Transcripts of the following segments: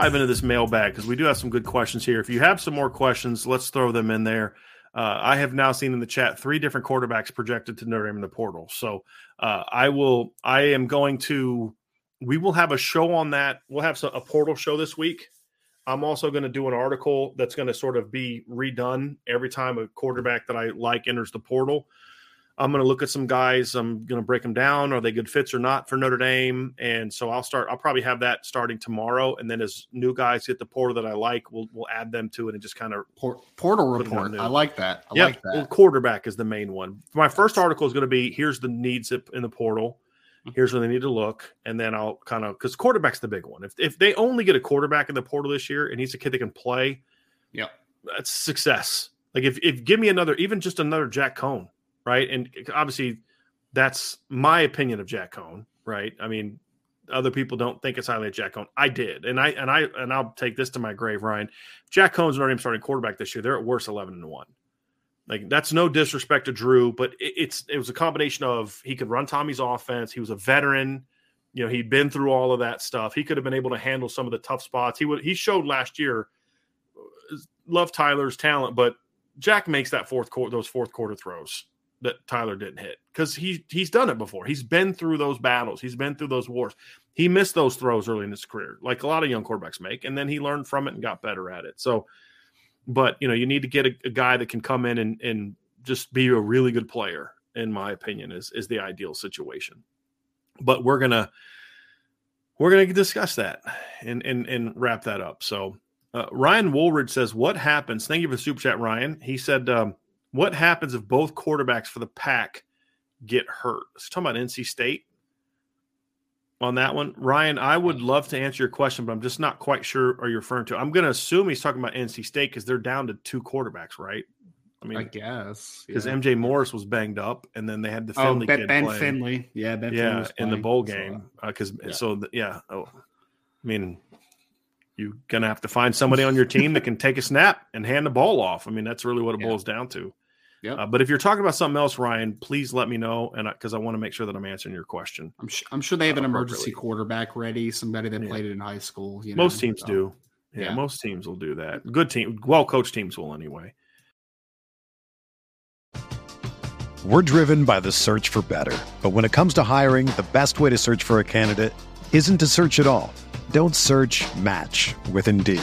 Dive into this mailbag because we do have some good questions here. If you have some more questions, let's throw them in there. Uh, I have now seen in the chat three different quarterbacks projected to Notre Dame in the portal. So uh, I will. I am going to. We will have a show on that. We'll have a portal show this week. I'm also going to do an article that's going to sort of be redone every time a quarterback that I like enters the portal. I'm going to look at some guys. I'm going to break them down. Are they good fits or not for Notre Dame? And so I'll start. I'll probably have that starting tomorrow. And then as new guys hit the portal that I like, we'll we'll add them to it and just kind of Port, portal report. I like that. I yeah, like that. Well, quarterback is the main one. My first article is going to be here's the needs in the portal. Mm-hmm. Here's where they need to look, and then I'll kind of because quarterback's the big one. If if they only get a quarterback in the portal this year, and he's a kid that can play, yeah, that's success. Like if if give me another, even just another Jack Coan, right? And obviously, that's my opinion of Jack Coan, right? I mean, other people don't think it's highly of Jack Coan. I did, and I and I and I'll take this to my grave, Ryan. Jack Coan's Notre Dame starting quarterback this year. They're at worst eleven and one. Like that's no disrespect to Drew, but it, it's it was a combination of he could run Tommy's offense. He was a veteran. You know, he'd been through all of that stuff. He could have been able to handle some of the tough spots. He would he showed last year. Uh, love Tyler's talent, but Jack makes that fourth quarter those fourth quarter throws that Tyler didn't hit because he he's done it before. He's been through those battles. He's been through those wars. He missed those throws early in his career, like a lot of young quarterbacks make, and then he learned from it and got better at it. So, but you know, you need to get a, a guy that can come in and and just be a really good player. In my opinion, is is the ideal situation. But we're gonna we're gonna discuss that and and and wrap that up. So. Uh, Ryan Woolridge says, "What happens?" Thank you for the super chat, Ryan. He said, um, "What happens if both quarterbacks for the pack get hurt?" Let's talk about NC State on that one, Ryan. I would love to answer your question, but I'm just not quite sure. Are you referring to? I'm going to assume he's talking about NC State because they're down to two quarterbacks, right? I mean, I guess because yeah. MJ Morris was banged up, and then they had the Oh, Finley Ben, kid ben. Finley. Yeah, Ben Finley yeah, was in the bowl game uh, because Yeah. so th- yeah. Oh, I mean, you're gonna have to find somebody on your team that can take a snap and hand the ball off. I mean, that's really what it Yeah. boils down to. Yep. Uh, but if you're talking about something else, Ryan, please let me know, and because I, want to make sure that I'm answering your question. I'm, su- I'm sure they have an Uh, emergency quarterback ready, somebody that Yeah. played it in high school. You Most teams so. do. Yeah, yeah. most teams will do that. Good team, well coached teams will anyway. We're driven by the search for better. But when it comes to hiring, the best way to search for a candidate isn't to search at all. Don't search match with Indeed.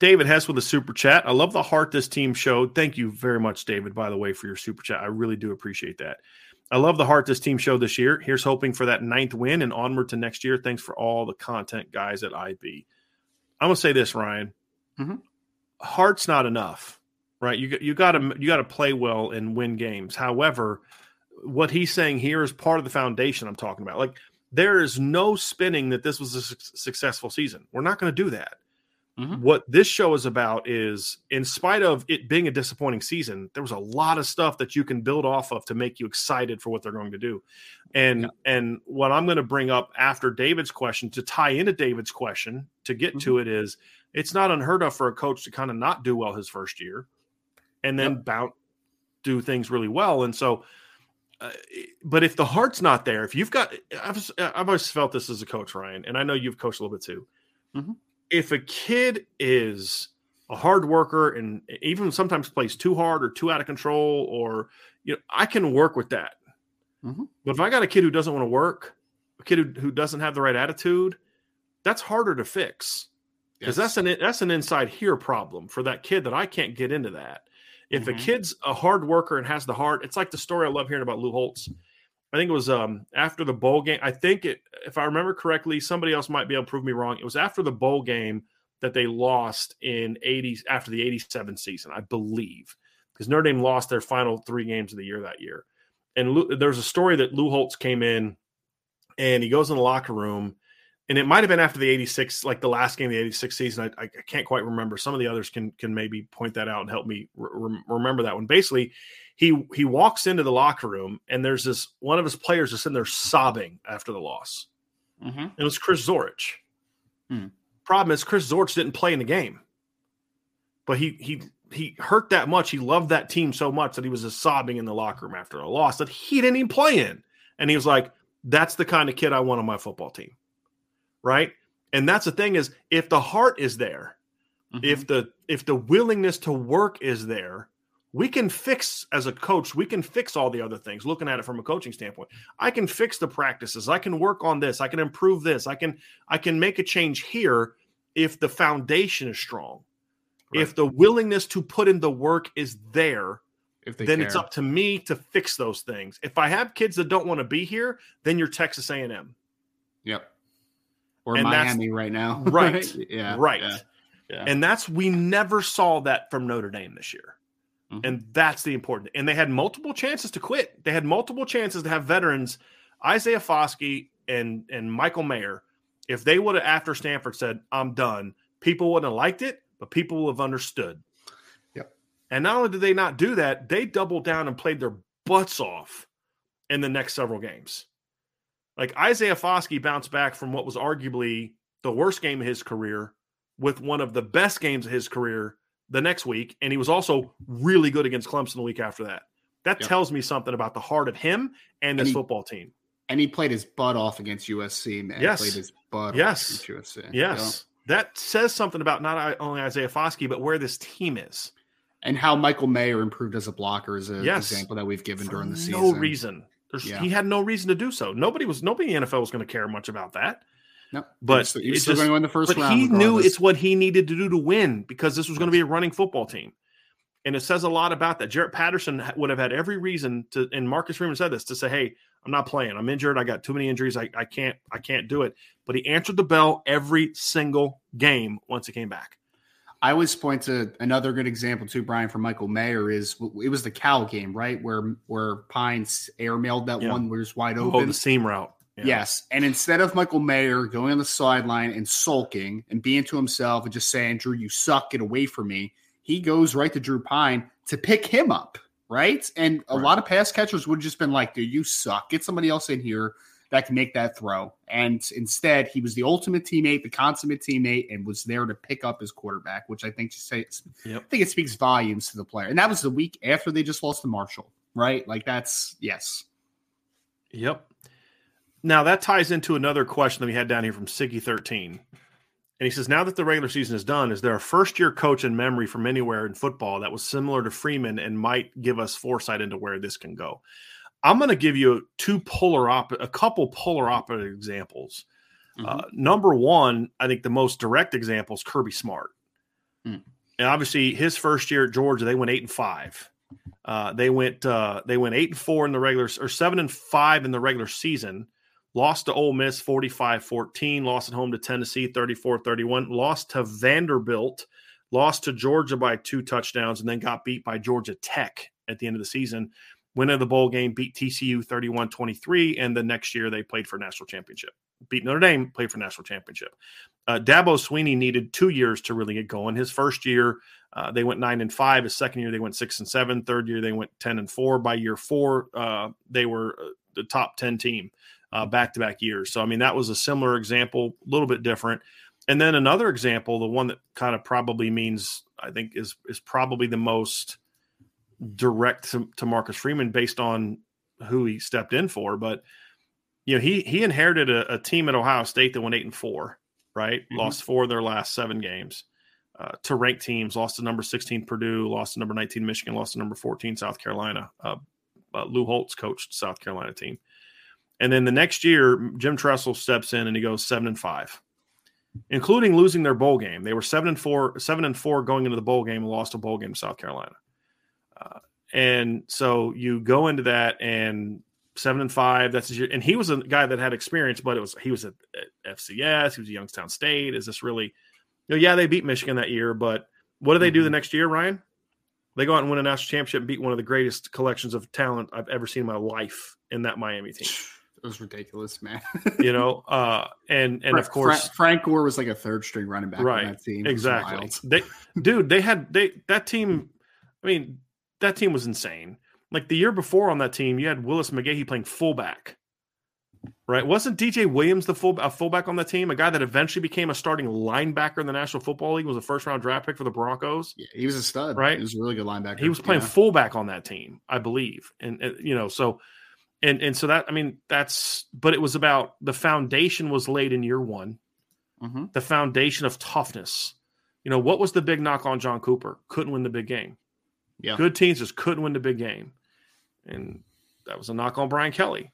David Hess with a super chat. I love the heart this team showed. Thank you very much, David, by the way, for your super chat. I really do appreciate that. I love the heart this team showed this year. Here's hoping for that ninth win and onward to next year. Thanks for all the content, guys at IB. I'm gonna say this, Ryan. Mhm. Heart's not enough, right? You you got to you got to play well and win games. However, what he's saying here is part of the foundation I'm talking about. Like there is no spinning that this was a su- successful season. We're not going to do that Mhm. what this show is about is in spite of it being a disappointing season there was a lot of stuff that you can build off of to make you excited for what they're going to do and Yeah. and what i'm going to bring up after david's question to tie into david's question to get to Mm-hmm. it is it's not unheard of for a coach to kind of not do well his first year and then Yep. bounce do things really well and so uh, but if the heart's not there if you've got I've, I've always felt this as a coach ryan and i know you've coached a little bit too Mhm. If a kid is a hard worker and even sometimes plays too hard or too out of control or you know i can work with that Mhm. but if i got a kid who doesn't want to work a kid who, who doesn't have the right attitude that's harder to fix because Yes. that's an that's an inside here problem for that kid that I can't get into that. If a Mhm. kid's a hard worker and has the heart, it's like the story I love hearing about Lou Holtz. I think it was um, after the bowl game. I think it, if I remember correctly, somebody else might be able to prove me wrong. It was after the bowl game that they lost in 80s after the 87 season, I believe, because Notre Dame lost their final three games of the year that year. And Lou, there's a story that Lou Holtz came in and he goes in the locker room and it might have been after the 86 like the last game of the 86 season I, I can't quite remember some of the others can can maybe point that out and help me re- remember that one basically he he walks into the locker room and there's this one of his players is sitting there sobbing after the loss Mhm. it was chris zorich Hmm. problem is chris zorich didn't play in the game but he he he hurt that much he loved that team so much that he was just sobbing in the locker room after a loss that he didn't even play in and he was like that's the kind of kid i want on my football team right and that's the thing is if the heart is there Mhm. if the if the willingness to work is there we can fix as a coach we can fix all the other things looking at it from a coaching standpoint i can fix the practices i can work on this i can improve this i can i can make a change here if the foundation is strong if the willingness to put in the work is there if they then it's up to me to fix those things if i have kids that don't want to be here then you're texas a&m Yep. Or And Miami right now. Right. yeah. right Yeah. yeah. and that's we never saw that from notre dame this year Mhm. And that's the important. And they had multiple chances to quit. They had multiple chances to have veterans, Isaiah Foskey and and Michael Mayer. If they would have after Stanford said, "I'm done," people wouldn't have liked it, but people would have understood. Yep. And not only did they not do that, they doubled down and played their butts off in the next several games. Like Isaiah Foskey bounced back from what was arguably the worst game of his career with one of the best games of his career the next week, and he was also really good against Clemson the week after that. That Yep. tells me something about the heart of him and And his he- football team. and he played his butt off against USC, man. Yes. Played his butt Yes. off against USC. Yes, that says something about not only Isaiah Foskey, but where this team is. And how Michael Mayer improved as a blocker is an Yes. example that we've given For during the season. no reason. Yeah. He had no reason to do so. Nobody was. Nobody in the NFL was going to care much about that. No, But he's, he's still just- going to win the first but round. he knew it's what he needed to do to win because this was going to be a running football team. And it says a lot about that. Jarrett Patterson would have had every reason to, and Marcus Freeman said this to say, "Hey, I'm not playing. I'm injured. I got too many injuries. I, I can't. I can't do it." But he answered the bell every single game once he came back. I always point to another good example too, Brian, for Michael Mayer is it was the Cal game, right? Where where Pyne's airmailed that Yeah. one where it's wide Oh, open. the seam route. Yeah. Yes. And instead of Michael Mayer going on the sideline and sulking and being to himself and just saying, Drew, you suck, get away from me, he goes right to Drew Pyne to pick him up. Right. And a right. lot of pass catchers would have just been like, dude, you suck. Get somebody else in here that can make that throw. And instead, he was the ultimate teammate, the consummate teammate, and was there to pick up his quarterback, which I think say, yep. I think it speaks volumes to the player. And that was the week after they just lost to Marshall, right? Like that's yes. Yep. Now that ties into another question that we had down here from Siggy thirteen. And he says, now that the regular season is done, is there a first year coach in memory from anywhere in football that was similar to Freeman and might give us foresight into where this can go? I'm going to give you two polar op, a couple polar opposite examples. Mm-hmm. Uh, number one, I think the most direct example is Kirby Smart. Mm. And obviously, his first year at Georgia, they went eight and five. Uh, they went uh, they went eight and four in the regular or seven and five in the regular season. Lost to Ole Miss 45-14, lost at home to Tennessee 34-31, lost to Vanderbilt, lost to Georgia by two touchdowns, and then got beat by Georgia Tech at the end of the season win of the bowl game, beat TCU 31 23. And the next year they played for national championship. Beat Notre Dame, played for national championship. Uh, Dabo Swinney needed two years to really get going. His first year, uh, they went nine and five. His second year, they went six and seven. Third year, they went 10 and four. By year four, uh, they were uh, the top 10 team back to back years. So, I mean, that was a similar example, a little bit different. And then another example, the one that kind of probably means, I think, is is probably the most direct to, to Marcus Freeman based on who he stepped in for. But you know, he he inherited a, a team at Ohio State that went eight and four, right? Mm-hmm. Lost four of their last seven games. Uh, to ranked teams, lost to number 16 Purdue, lost to number 19 Michigan, lost to number 14 South Carolina. Uh, uh, Lou Holtz coached South Carolina team. And then the next year, Jim Tressel steps in and he goes seven and five, including losing their bowl game. They were seven and four, seven and four going into the bowl game and lost a bowl game to South Carolina. Uh, and so you go into that and seven and five. That's your, and he was a guy that had experience, but it was he was at, at FCS. He was at Youngstown State. Is this really? You know, yeah, they beat Michigan that year, but what do they do the mm-hmm. next year, Ryan? They go out and win a national championship and beat one of the greatest collections of talent I've ever seen in my life in that Miami team. It was ridiculous, man. you know, uh, and and of course Frank, Frank Gore was like a third string running back right, on that team. Exactly. They, dude, they had they that team. I mean, that team was insane. Like the year before on that team, you had Willis McGahee playing fullback. Right? Wasn't DJ Williams the full a fullback on the team? A guy that eventually became a starting linebacker in the National Football League was a first round draft pick for the Broncos. Yeah, he was a stud. Right? He was a really good linebacker. He was playing yeah. fullback on that team, I believe. And, and you know, so and and so that I mean that's but it was about the foundation was laid in year one. Mm-hmm. The foundation of toughness. You know, what was the big knock on John Cooper? Couldn't win the big game. Yeah. Good teams just couldn't win the big game. And that was a knock on Brian Kelly.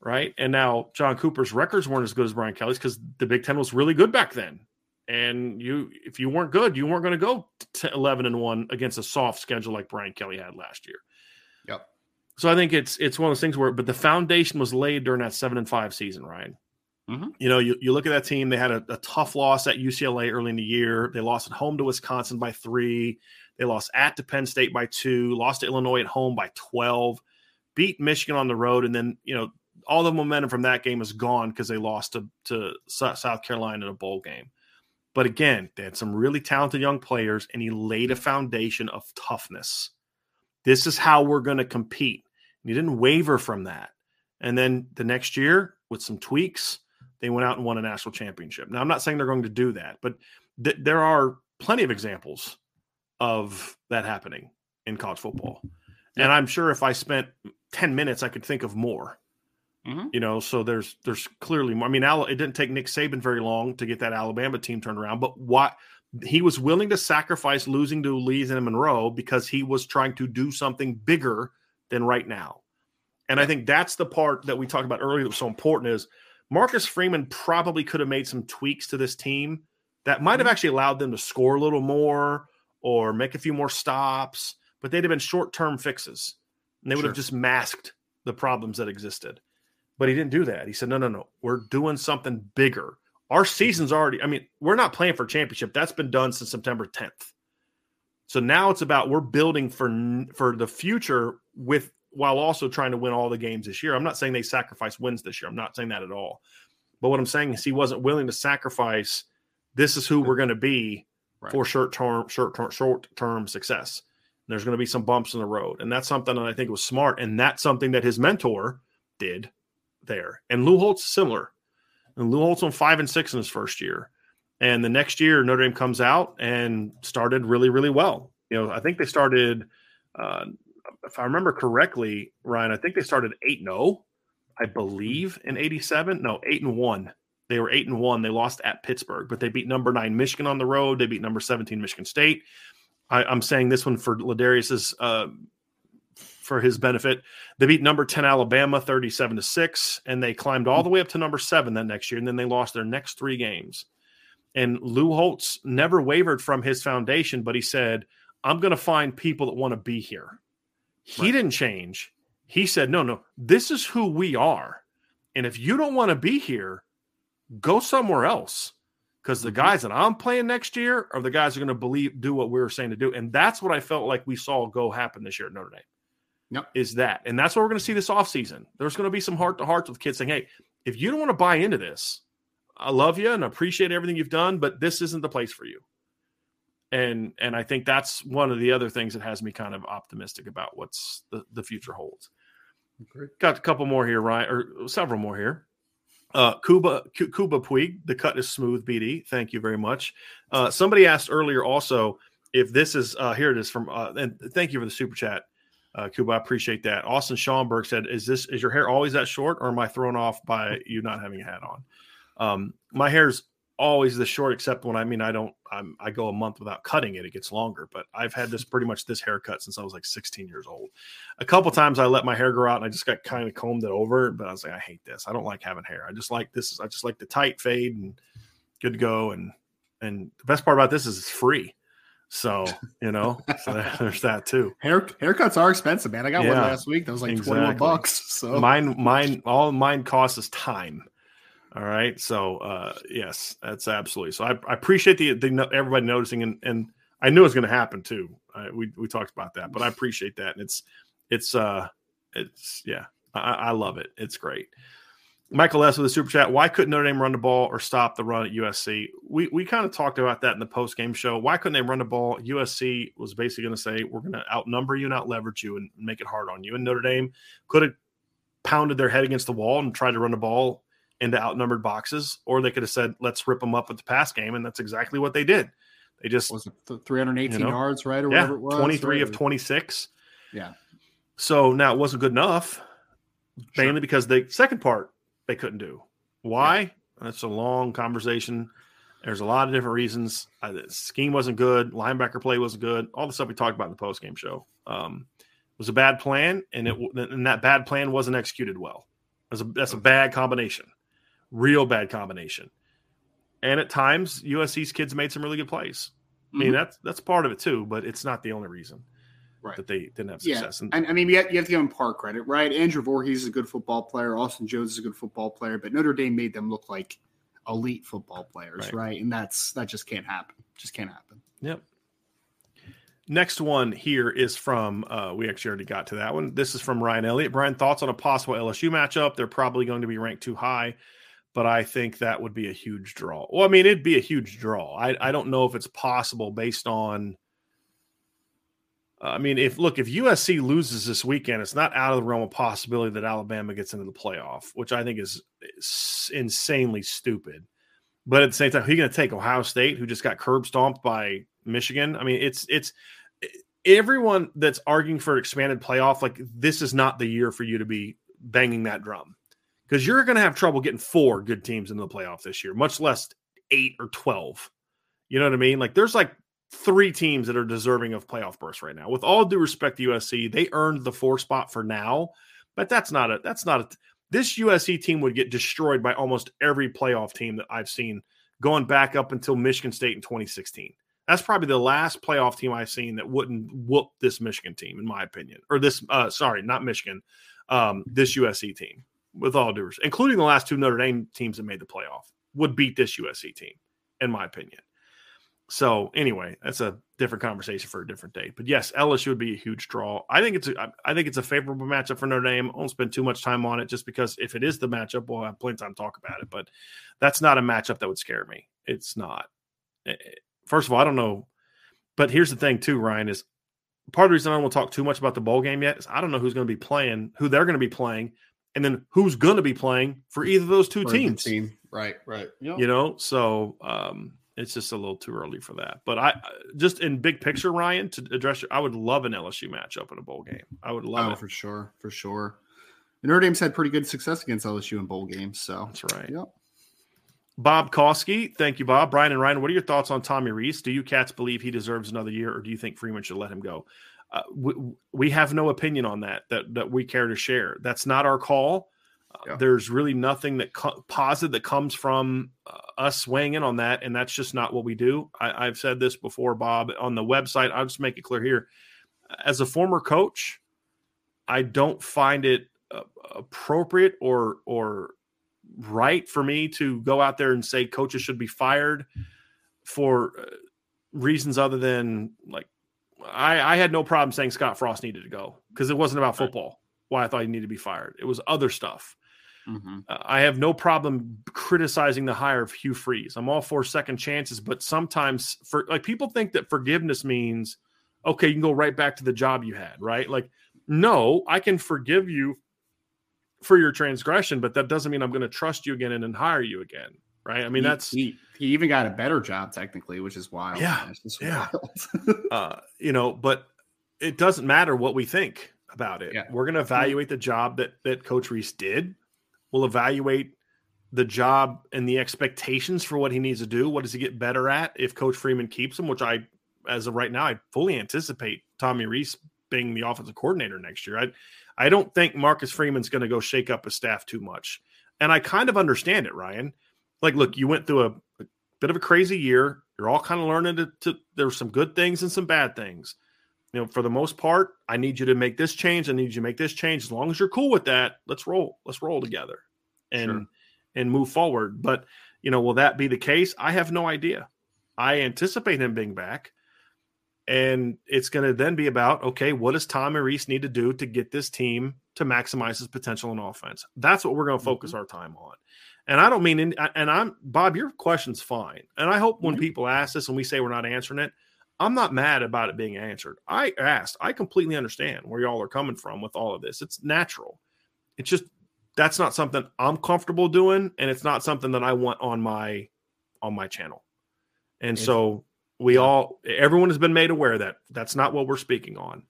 Right. And now John Cooper's records weren't as good as Brian Kelly's because the Big Ten was really good back then. And you, if you weren't good, you weren't going to go to 11 and one against a soft schedule like Brian Kelly had last year. So I think it's it's one of those things where, but the foundation was laid during that seven and five season, Ryan. Mm-hmm. You know, you, you look at that team, they had a, a, tough loss at UCLA early in the year. They lost at home to Wisconsin by three. They lost at to Penn State by two, lost to Illinois at home by 12, beat Michigan on the road. And then, you know, all the momentum from that game is gone because they lost to, to South Carolina in a bowl game. But again, they had some really talented young players, and he laid a foundation of toughness. This is how we're going to compete. And he didn't waver from that. And then the next year, with some tweaks, they went out and won a national championship. Now, I'm not saying they're going to do that, but th- there are plenty of examples of that happening in college football. And I'm sure if I spent 10 minutes, I could think of more. Mm-hmm. You know, so there's there's clearly more. I mean, it didn't take Nick Saban very long to get that Alabama team turned around, but what he was willing to sacrifice losing to Lee's and Monroe because he was trying to do something bigger than right now. And I think that's the part that we talked about earlier that was so important is Marcus Freeman probably could have made some tweaks to this team that might have mm-hmm. actually allowed them to score a little more or make a few more stops, but they'd have been short term fixes and they would sure. have just masked the problems that existed. But he didn't do that. He said, no, no, no, we're doing something bigger. Our season's already, I mean, we're not playing for championship. That's been done since September 10th. So now it's about we're building for for the future with while also trying to win all the games this year. I'm not saying they sacrificed wins this year. I'm not saying that at all. But what I'm saying is he wasn't willing to sacrifice. This is who we're going to be right. for short term, short term, short term success. And there's going to be some bumps in the road, and that's something that I think was smart, and that's something that his mentor did there. And Lou Holtz similar. And Lou Holtz on five and six in his first year. And the next year, Notre Dame comes out and started really, really well. You know, I think they started, uh, if I remember correctly, Ryan, I think they started 8 0, I believe, in 87. No, 8 and 1. They were 8 and 1. They lost at Pittsburgh, but they beat number nine Michigan on the road. They beat number 17 Michigan State. I, am saying this one for Ladarius's uh, for his benefit. They beat number 10 Alabama 37 to 6 and they climbed all the way up to number 7 that next year and then they lost their next 3 games. And Lou Holtz never wavered from his foundation, but he said, "I'm going to find people that want to be here." He right. didn't change. He said, "No, no. This is who we are. And if you don't want to be here, go somewhere else." because the mm-hmm. guys that I'm playing next year are the guys who are going to believe do what we were saying to do, and that's what I felt like we saw go happen this year at Notre Dame. Yep. Is that. And that's what we're going to see this offseason. There's going to be some heart to hearts with kids saying, hey, if you don't want to buy into this, I love you and appreciate everything you've done, but this isn't the place for you. And and I think that's one of the other things that has me kind of optimistic about what's the, the future holds. Okay. Got a couple more here, Ryan, or several more here. Uh, Cuba Cuba Puig, the cut is smooth. BD, thank you very much. Uh, somebody asked earlier also if this is uh, here it is from uh, and thank you for the super chat. Uh, Cuba, I appreciate that. Austin Schaumburg said, "Is this is your hair always that short, or am I thrown off by you not having a hat on?" Um, my hair's always this short, except when I mean I don't. I'm, I go a month without cutting it; it gets longer. But I've had this pretty much this haircut since I was like 16 years old. A couple times I let my hair grow out, and I just got kind of combed it over. But I was like, I hate this. I don't like having hair. I just like this. I just like the tight fade and good to go. And and the best part about this is it's free. So you know, so there's that too. Hair haircuts are expensive, man. I got yeah, one last week that was like exactly. 21 bucks. So mine, mine, all mine costs is time. All right. So uh yes, that's absolutely. So I, I appreciate the, the everybody noticing and and I knew it was going to happen too. Uh, we we talked about that, but I appreciate that. And it's it's uh it's yeah, I, I love it. It's great. Michael S with a super chat. Why couldn't Notre Dame run the ball or stop the run at USC? We we kind of talked about that in the post game show. Why couldn't they run the ball? USC was basically going to say we're going to outnumber you and out leverage you and make it hard on you. And Notre Dame could have pounded their head against the wall and tried to run the ball into outnumbered boxes, or they could have said let's rip them up with the pass game, and that's exactly what they did. They just was it 318 you know, yards, right, or yeah, whatever it was. 23 right? of 26. Yeah. So now it wasn't good enough, sure. mainly because the second part they couldn't do. Why? Yeah. That's a long conversation. There's a lot of different reasons. Uh, the scheme wasn't good. Linebacker play wasn't good. All the stuff we talked about in the post game show um, was a bad plan, and it and that bad plan wasn't executed well. That's a that's a bad combination, real bad combination. And at times, USC's kids made some really good plays. Mm-hmm. I mean, mm-hmm. that's that's part of it too, but it's not the only reason right. that they didn't have success. Yeah. And, I mean, you have, you have to give them part credit, right? Andrew Vorhees is a good football player. Austin Jones is a good football player, but Notre Dame made them look like elite football players, right? right? And that's that just can't happen. Just can't happen. Yep. Next one here is from uh, we actually already got to that one. This is from Ryan Elliott. Brian, thoughts on a possible LSU matchup? They're probably going to be ranked too high, but I think that would be a huge draw. Well, I mean, it'd be a huge draw. I, I don't know if it's possible based on I mean, if look, if USC loses this weekend, it's not out of the realm of possibility that Alabama gets into the playoff, which I think is, insanely stupid. But at the same time, who's going to take Ohio State, who just got curb stomped by Michigan? I mean, it's it's everyone that's arguing for an expanded playoff. Like this is not the year for you to be banging that drum because you're going to have trouble getting four good teams into the playoff this year, much less eight or twelve. You know what I mean? Like there's like three teams that are deserving of playoff bursts right now. With all due respect to USC, they earned the four spot for now, but that's not a that's not a this USC team would get destroyed by almost every playoff team that I've seen going back up until Michigan State in 2016. That's probably the last playoff team I've seen that wouldn't whoop this Michigan team, in my opinion, or this. Uh, sorry, not Michigan, um, this USC team. With all due respect, including the last two Notre Dame teams that made the playoff, would beat this USC team, in my opinion. So anyway, that's a different conversation for a different day. But yes, LSU would be a huge draw. I think it's a I think it's a favorable matchup for Notre Dame. I won't spend too much time on it just because if it is the matchup, we'll have plenty of time to talk about it. But that's not a matchup that would scare me. It's not. Eh, eh, first of all, I don't know. But here's the thing too, Ryan, is part of the reason I don't want to talk too much about the bowl game yet is I don't know who's going to be playing, who they're going to be playing, and then who's going to be playing for either of those two teams. Team. Right, right. Yep. You know, so um, it's just a little too early for that. But I just in big picture, Ryan, to address, your, I would love an LSU matchup in a bowl game. I would love oh, it for sure, for sure. Notre Dame's had pretty good success against LSU in bowl games, so that's right. Yep. Bob Kosky, thank you, Bob. Brian and Ryan, what are your thoughts on Tommy Rees? Do you cats believe he deserves another year, or do you think Freeman should let him go? Uh, we, we, have no opinion on that, that that we care to share. That's not our call. Uh. There's really nothing that co- positive that comes from uh, us weighing in on that, and that's just not what we do. I, have said this before, Bob, on the website. I'll just make it clear here. As a former coach, I don't find it uh, appropriate or or right for me to go out there and say coaches should be fired for uh, reasons other than like I, I had no problem saying Scott Frost needed to go because it wasn't about football. Why I thought he needed to be fired. It was other stuff. Mm-hmm. Uh, I have no problem criticizing the hire of Hugh Freeze. I'm all for second chances, but sometimes for like people think that forgiveness means okay, you can go right back to the job you had, right? Like, no, I can forgive you for your transgression, but that doesn't mean I'm going to trust you again and then hire you again, right? I mean, he, that's he, he, even got a better job technically, which is wild. Yeah, yeah. uh, you know, but it doesn't matter what we think about it. Yeah. We're going to evaluate the job that that Coach Rees did. We'll evaluate the job and the expectations for what he needs to do. What does he get better at if Coach Freeman keeps him? Which I, as of right now, I fully anticipate Tommy Rees being the offensive coordinator next year. I I don't think Marcus Freeman's going to go shake up his staff too much. And I kind of understand it, Ryan. Like, look, you went through a, a bit of a crazy year. You're all kind of learning to, to there's some good things and some bad things. You know, for the most part, I need you to make this change. I need you to make this change. As long as you're cool with that, let's roll. Let's roll together and sure. and move forward. But you know, will that be the case? I have no idea. I anticipate him being back. And it's going to then be about okay, what does Tommy Rees need to do to get this team to maximize his potential in offense? That's what we're going to focus mm-hmm. our time on. And I don't mean, in, and I'm Bob, your question's fine. And I hope when mm-hmm. people ask this and we say we're not answering it, I'm not mad about it being answered. I asked, I completely understand where y'all are coming from with all of this. It's natural. It's just that's not something I'm comfortable doing, and it's not something that I want on my on my channel. And so we all everyone has been made aware that that's not what we're speaking on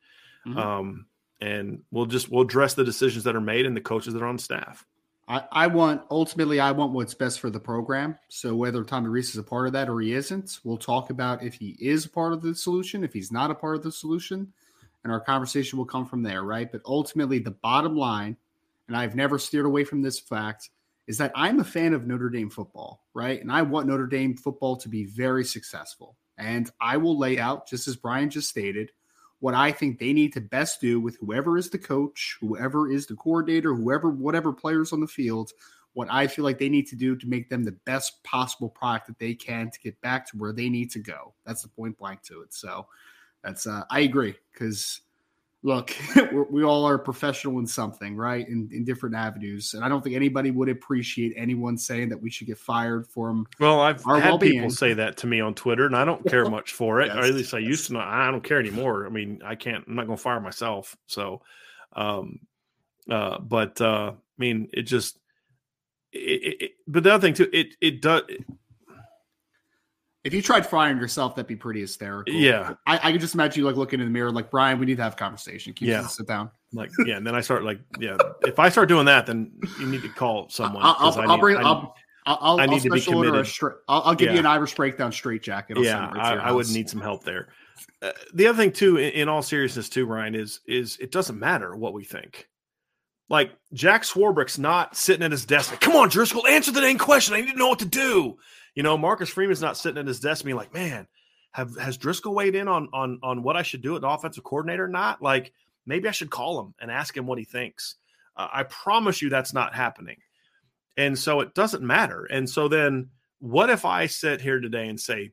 mm-hmm. um, and we'll just we'll address the decisions that are made and the coaches that are on staff I, I want ultimately I want what's best for the program. So whether Tommy Rees is a part of that or he isn't, we'll talk about if he is a part of the solution, if he's not a part of the solution, and our conversation will come from there, right? But ultimately the bottom line, and I've never steered away from this fact, is that I'm a fan of Notre Dame football, right? And I want Notre Dame football to be very successful. And I will lay out, just as Brian just stated, what I think they need to best do with whoever is the coach, whoever is the coordinator, whoever, whatever players on the field, what I feel like they need to do to make them the best possible product that they can to get back to where they need to go. That's the point blank to it. So that's, uh, I agree because look, we all are professional in something, right? In, in different avenues. And I don't think anybody would appreciate anyone saying that we should get fired from. Well, I've had well-being. people say that to me on Twitter, and I don't care much for it. yes, or at least I used to. Not, I don't care anymore. I mean, I can't. I'm not going to fire myself. So, um, uh, but uh, I mean, it just. It, it, but the other thing too, it it does. If you tried firing yourself, that'd be pretty hysterical. Yeah, I, I can just imagine you like looking in the mirror, like Brian. We need to have a conversation. Can you yeah. sit down? Like yeah, and then I start like yeah. If I start doing that, then you need to call someone. I'll, I'll, I'll bring. I, I'll, I'll, I need to be committed. I'll, I'll, give yeah. you an Irish breakdown straight jacket. I'll yeah, I, I, would need some help there. Uh, the other thing too, in, in, all seriousness, too, Ryan, is is it doesn't matter what we think. Like Jack Swarbrick's not sitting at his desk. Like, Come on, Driskell, answer the dang question. I need to know what to do. You know, Marcus Freeman's not sitting at his desk being like, man, have has Driskell weighed in on on on what I should do at the offensive coordinator or not? Like, maybe I should call him and ask him what he thinks. Uh, I promise you that's not happening. And so it doesn't matter. And so then what if I sit here today and say,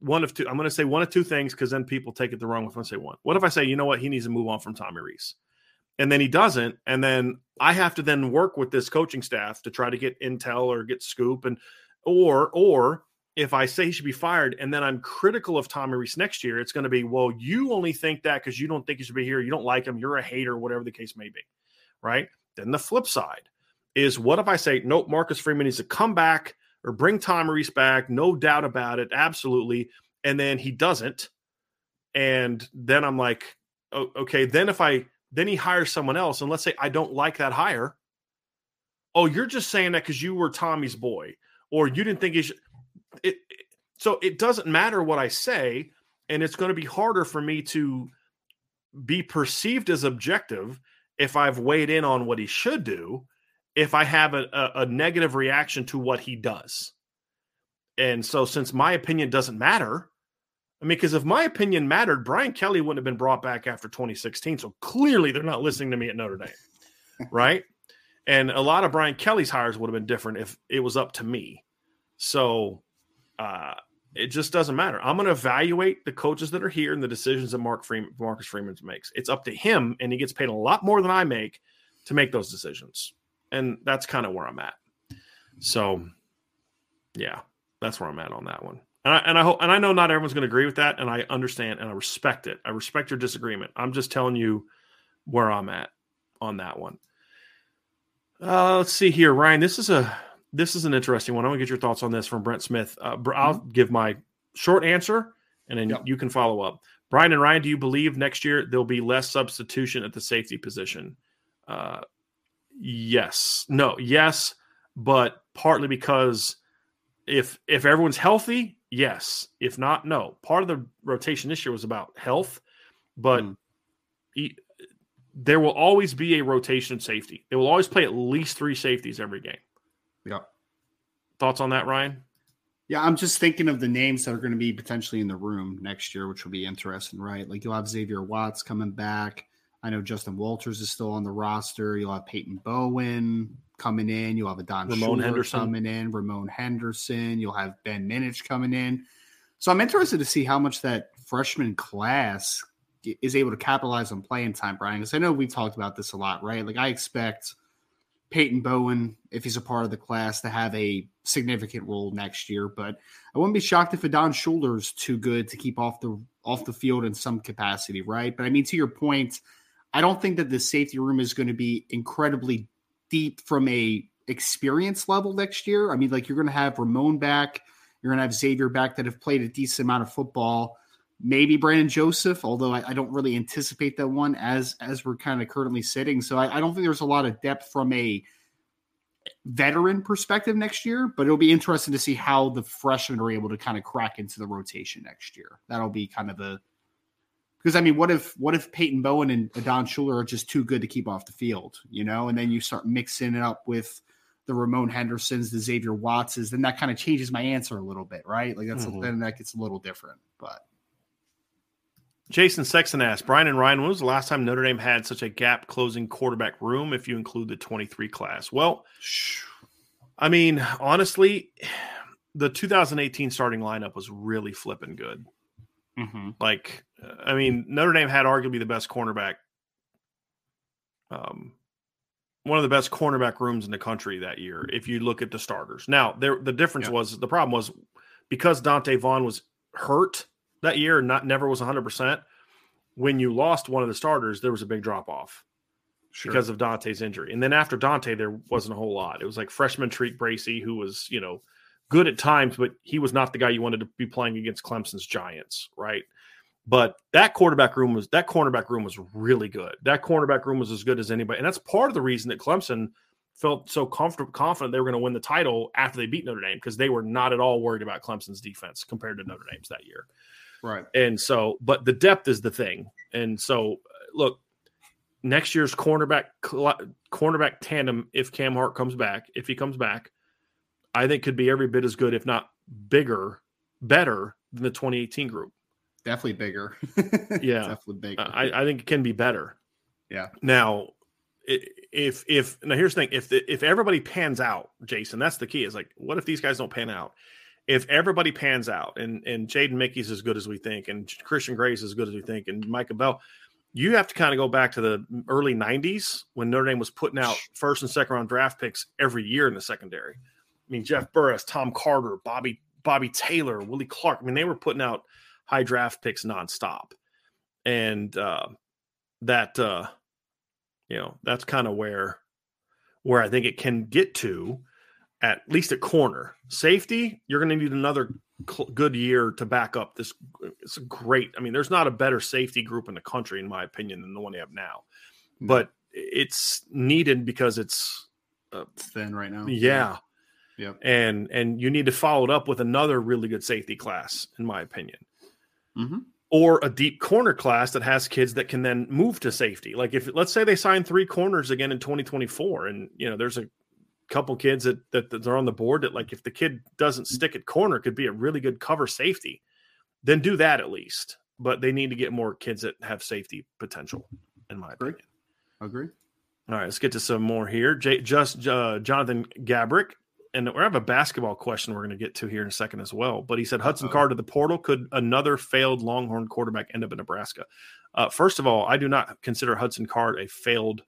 one of two. I'm going to say one of two things because then people take it the wrong way. Going to say one. What if I say, you know what, he needs to move on from Tommy Rees? and then he doesn't, and then I have to then work with this coaching staff to try to get intel or get scoop, and or or if I say he should be fired and then I'm critical of Tommy Rees next year, it's going to be, well, you only think that because you don't think he should be here, you don't like him, you're a hater, whatever the case may be, right? Then the flip side is what if I say, nope, Marcus Freeman needs to come back or bring Tommy Rees back, no doubt about it, absolutely, and then he doesn't, and then I'm like, oh, okay, then if I then he hires someone else, and let's say I don't like that hire, oh, you're just saying that because you were Tommy's boy, or you didn't think he should it, so it doesn't matter what I say, and it's going to be harder for me to be perceived as objective if I've weighed in on what he should do, if I have a, a, a negative reaction to what he does. And so, since my opinion doesn't matter, I mean, because if my opinion mattered, Brian Kelly wouldn't have been brought back after 2016. So clearly, they're not listening to me at Notre Dame, right? And a lot of Brian Kelly's hires would have been different if it was up to me. So uh, it just doesn't matter. I'm going to evaluate the coaches that are here and the decisions that Mark Freeman, Marcus Freeman makes. It's up to him, and he gets paid a lot more than I make to make those decisions, and that's kind of where I'm at. So, yeah, that's where I'm at on that one. And I, and I hope, and I know not everyone's going to agree with that, and I understand and I respect it. I respect your disagreement. I'm just telling you where I'm at on that one. Uh, let's see here, Ryan. This is a this is an interesting one. I want to get your thoughts on this from Brent Smith. Uh, I'll mm-hmm. give my short answer, and then yep. you can follow up. Brian and Ryan, do you believe next year there'll be less substitution at the safety position? Uh, yes, no, yes, but partly because if if everyone's healthy, yes. If not, no. Part of the rotation this year was about health, but mm. he, there will always be a rotation safety. They will always play at least three safeties every game. Yeah. Thoughts on that, Ryan? Yeah, I'm just thinking of the names that are going to be potentially in the room next year, which will be interesting, right? Like you'll have Xavier Watts coming back. I know Justin Walters is still on the roster. You'll have Peyton Bowen coming in. You'll have a Don Ramon Henderson coming in. Ramon Henderson. You'll have Ben Minich coming in. So I'm interested to see how much that freshman class is able to capitalize on playing time, Brian. Because I know we've talked about this a lot, right? Like I expect – Peyton Bowen, if he's a part of the class, to have a significant role next year. But I wouldn't be shocked if Adon Shuler's too good to keep off the off the field in some capacity, right? But I mean, to your point, I don't think that the safety room is going to be incredibly deep from a experience level next year. I mean, like you're going to have Ramon back, you're going to have Xavier back that have played a decent amount of football. Maybe Brandon Joseph, although I, I don't really anticipate that one as as we're kind of currently sitting. So I, I don't think there's a lot of depth from a veteran perspective next year, but it'll be interesting to see how the freshmen are able to kind of crack into the rotation next year. That'll be kind of the because I mean, what if what if Peyton Bowen and Adon Shuler are just too good to keep off the field, you know? And then you start mixing it up with the Ramon Hendersons, the Xavier Wattses, then that kind of changes my answer a little bit, right? Like that's mm-hmm. then that gets a little different, but Jason Sexton asked Brian and Ryan, when was the last time Notre Dame had such a gap closing quarterback room if you include the 23 class? Well, I mean, honestly, the 2018 starting lineup was really flipping good. Mm-hmm. Like, I mean, Notre Dame had arguably the best cornerback, um, one of the best cornerback rooms in the country that year. If you look at the starters, now there the difference yeah. was the problem was because Donte Vaughn was hurt that year not never was 100%. When you lost one of the starters, there was a big drop off sure. because of Donte's injury. And then after Donte, there wasn't a whole lot. It was like freshman TaRiq Bracy, who was, you know, good at times, but he was not the guy you wanted to be playing against Clemson's Giants, right? But that quarterback room was that cornerback room was really good. That cornerback room was as good as anybody, and that's part of the reason that Clemson felt so comfortable, confident they were going to win the title after they beat Notre Dame because they were not at all worried about Clemson's defense compared to Notre Dame's that year. Right. And so, but the depth is the thing. And so, uh, look, next year's cornerback cornerback tandem, if Cam Hart comes back, if he comes back, I think could be every bit as good, if not bigger, better than the 2018 group. Definitely bigger. yeah, definitely bigger. I, I think it can be better. Yeah. Now, if if now here's the thing: if the, if everybody pans out, Jason, that's the key. Is like, what if these guys don't pan out? If everybody pans out and and Jaden Mickey's as good as we think, and Christian Gray's as good as we think, and Micah Bell, you have to kind of go back to the early '90s when Notre Dame was putting out first and second round draft picks every year in the secondary. I mean, Jeff Burris, Tom Carter, Bobby Bobby Taylor, Willie Clark. I mean, they were putting out high draft picks nonstop, and uh, that uh, you know that's kind of where where I think it can get to at least at corner. Safety, you're going to need another cl- good year to back up this. It's a great. I mean, there's not a better safety group in the country, in my opinion, than the one they have now. But it's needed because it's, uh, thin right now. Yeah. Yeah. And and you need to follow it up with another really good safety class, in my opinion. Mm-hmm. Or a deep corner class that has kids that can then move to safety. Like if let's say they sign three corners again in 2024, and you know there's a couple kids that, that, that are on the board that like if the kid doesn't mm. stick at corner could be a really good cover safety. Then do that at least but they need to get more kids that have safety potential in my agree. opinion. Agree. All right let's get to some more here. J- just uh, jonathan gabrick and we have a basketball question we're going to get to here in a second as well but he said hudson card to the portal. Could another failed longhorn quarterback end up in nebraska? Uh, first of all i do not consider hudson card a failed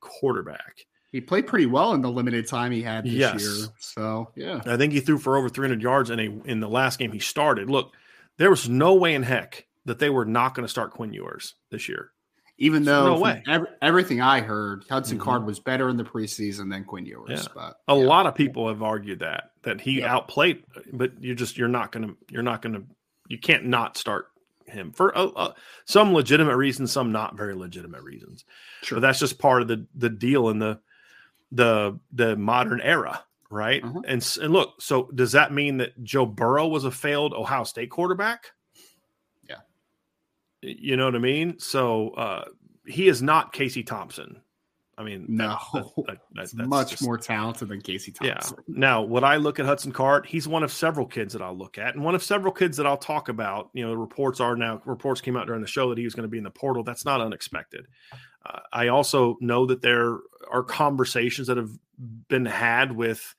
quarterback he played pretty well in the limited time he had this yes. year. So yeah, I think he threw for over 300 yards in a in the last game he started. Look, there was no way in heck that they were not going to start Quinn Ewers this year. Even though no way. Every, everything I heard, Hudson mm-hmm. Card was better in the preseason than Quinn Ewers. Yeah. But a yeah. lot of people have argued that that he yeah. outplayed, but you're just you're not going to you're not going to you can't not start him for uh, uh, some legitimate reasons, some not very legitimate reasons. Sure, but that's just part of the the deal in the the the modern era, right? Uh-huh. And and look, so does that mean that Joe Burrow was a failed Ohio State quarterback? Yeah, you know what I mean. So uh, he is not Casey Thompson. I mean, no, that, that, that, that's much just, more talented than Casey Thompson. Yeah. Now, when I look at Hudson Card, he's one of several kids that I'll look at, and one of several kids that I'll talk about. You know, the reports are now reports came out during the show that he was going to be in the portal. That's not unexpected. Uh, I also know that there are conversations that have been had with,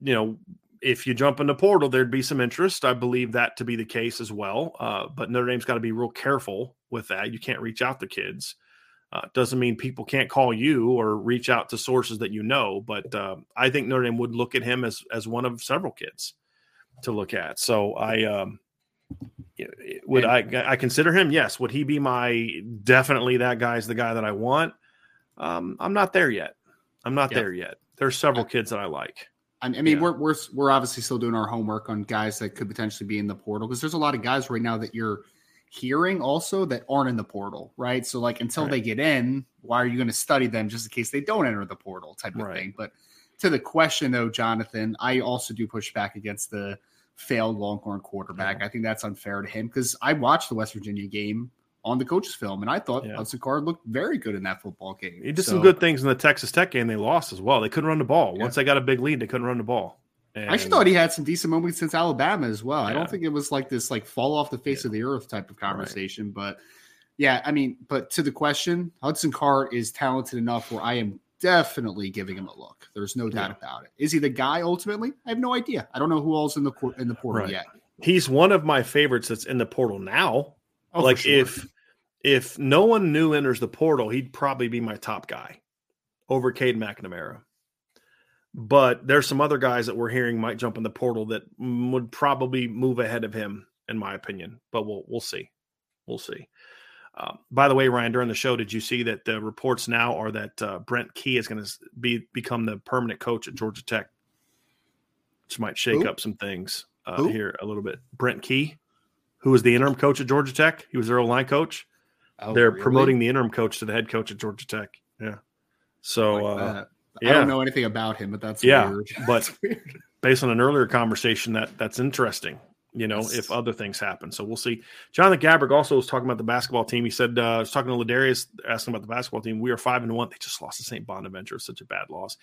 you know, if you jump in the portal, there'd be some interest. I believe that to be the case as well. Uh, but Notre Dame's got to be real careful with that. You can't reach out to kids. Uh, doesn't mean people can't call you or reach out to sources that you know, but uh, I think Notre Dame would look at him as as one of several kids to look at. So I um, would and, I I consider him? Yes. Would he be my definitely that guy's the guy that I want? Um, I'm not there yet. I'm not yeah. there yet. There's several kids that I like. I mean, yeah. we're we're we're obviously still doing our homework on guys that could potentially be in the portal because there's a lot of guys right now that you're hearing also that aren't in the portal, right? So like until right. they get in, why are you going to study them just in case they don't enter the portal type of right. thing? But to the question though, Jonathan, I also do push back against the failed Longhorn quarterback. Yeah. I think that's unfair to him because I watched the West Virginia game on the coach's film, and I thought yeah. Hudson Card looked very good in that football game. He did so, some good things in the Texas Tech game. They lost as well. They couldn't run the ball. Yeah. Once they got a big lead, they couldn't run the ball. And I actually thought he had some decent moments since Alabama as well. Yeah. I don't think it was like this like fall off the face of the earth type of conversation, right. but yeah, I mean, but to the question, Hudson Card is talented enough where I am definitely giving him a look. There's no doubt yeah. about it. Is he the guy ultimately? I have no idea. I don't know who else in the in the portal right. yet. He's one of my favorites that's in the portal now. Oh, like sure. if if no one new enters the portal, he'd probably be my top guy over Cade McNamara. But there's some other guys that we're hearing might jump in the portal that would probably move ahead of him, in my opinion. But we'll we'll see, we'll see. Uh, by the way, Ryan, during the show, did you see that the reports now are that uh, Brent Key is going to be become the permanent coach at Georgia Tech, which might shake Who? up some things uh, here a little bit. Brent Key, who was the interim coach at Georgia Tech, he was their line coach. Oh, They're really? promoting the interim coach to the head coach at Georgia Tech. Yeah. So, like yeah. I don't know anything about him, but that's yeah. Weird. But weird. based on an earlier conversation, that that's interesting you know, if other things happen. So we'll see. Jonathan Gabrick also was talking about the basketball team. He said, uh, I was talking to Ladarius, asking about the basketball team. We are five and one. They just lost to St. Bonaventure. Such a bad loss.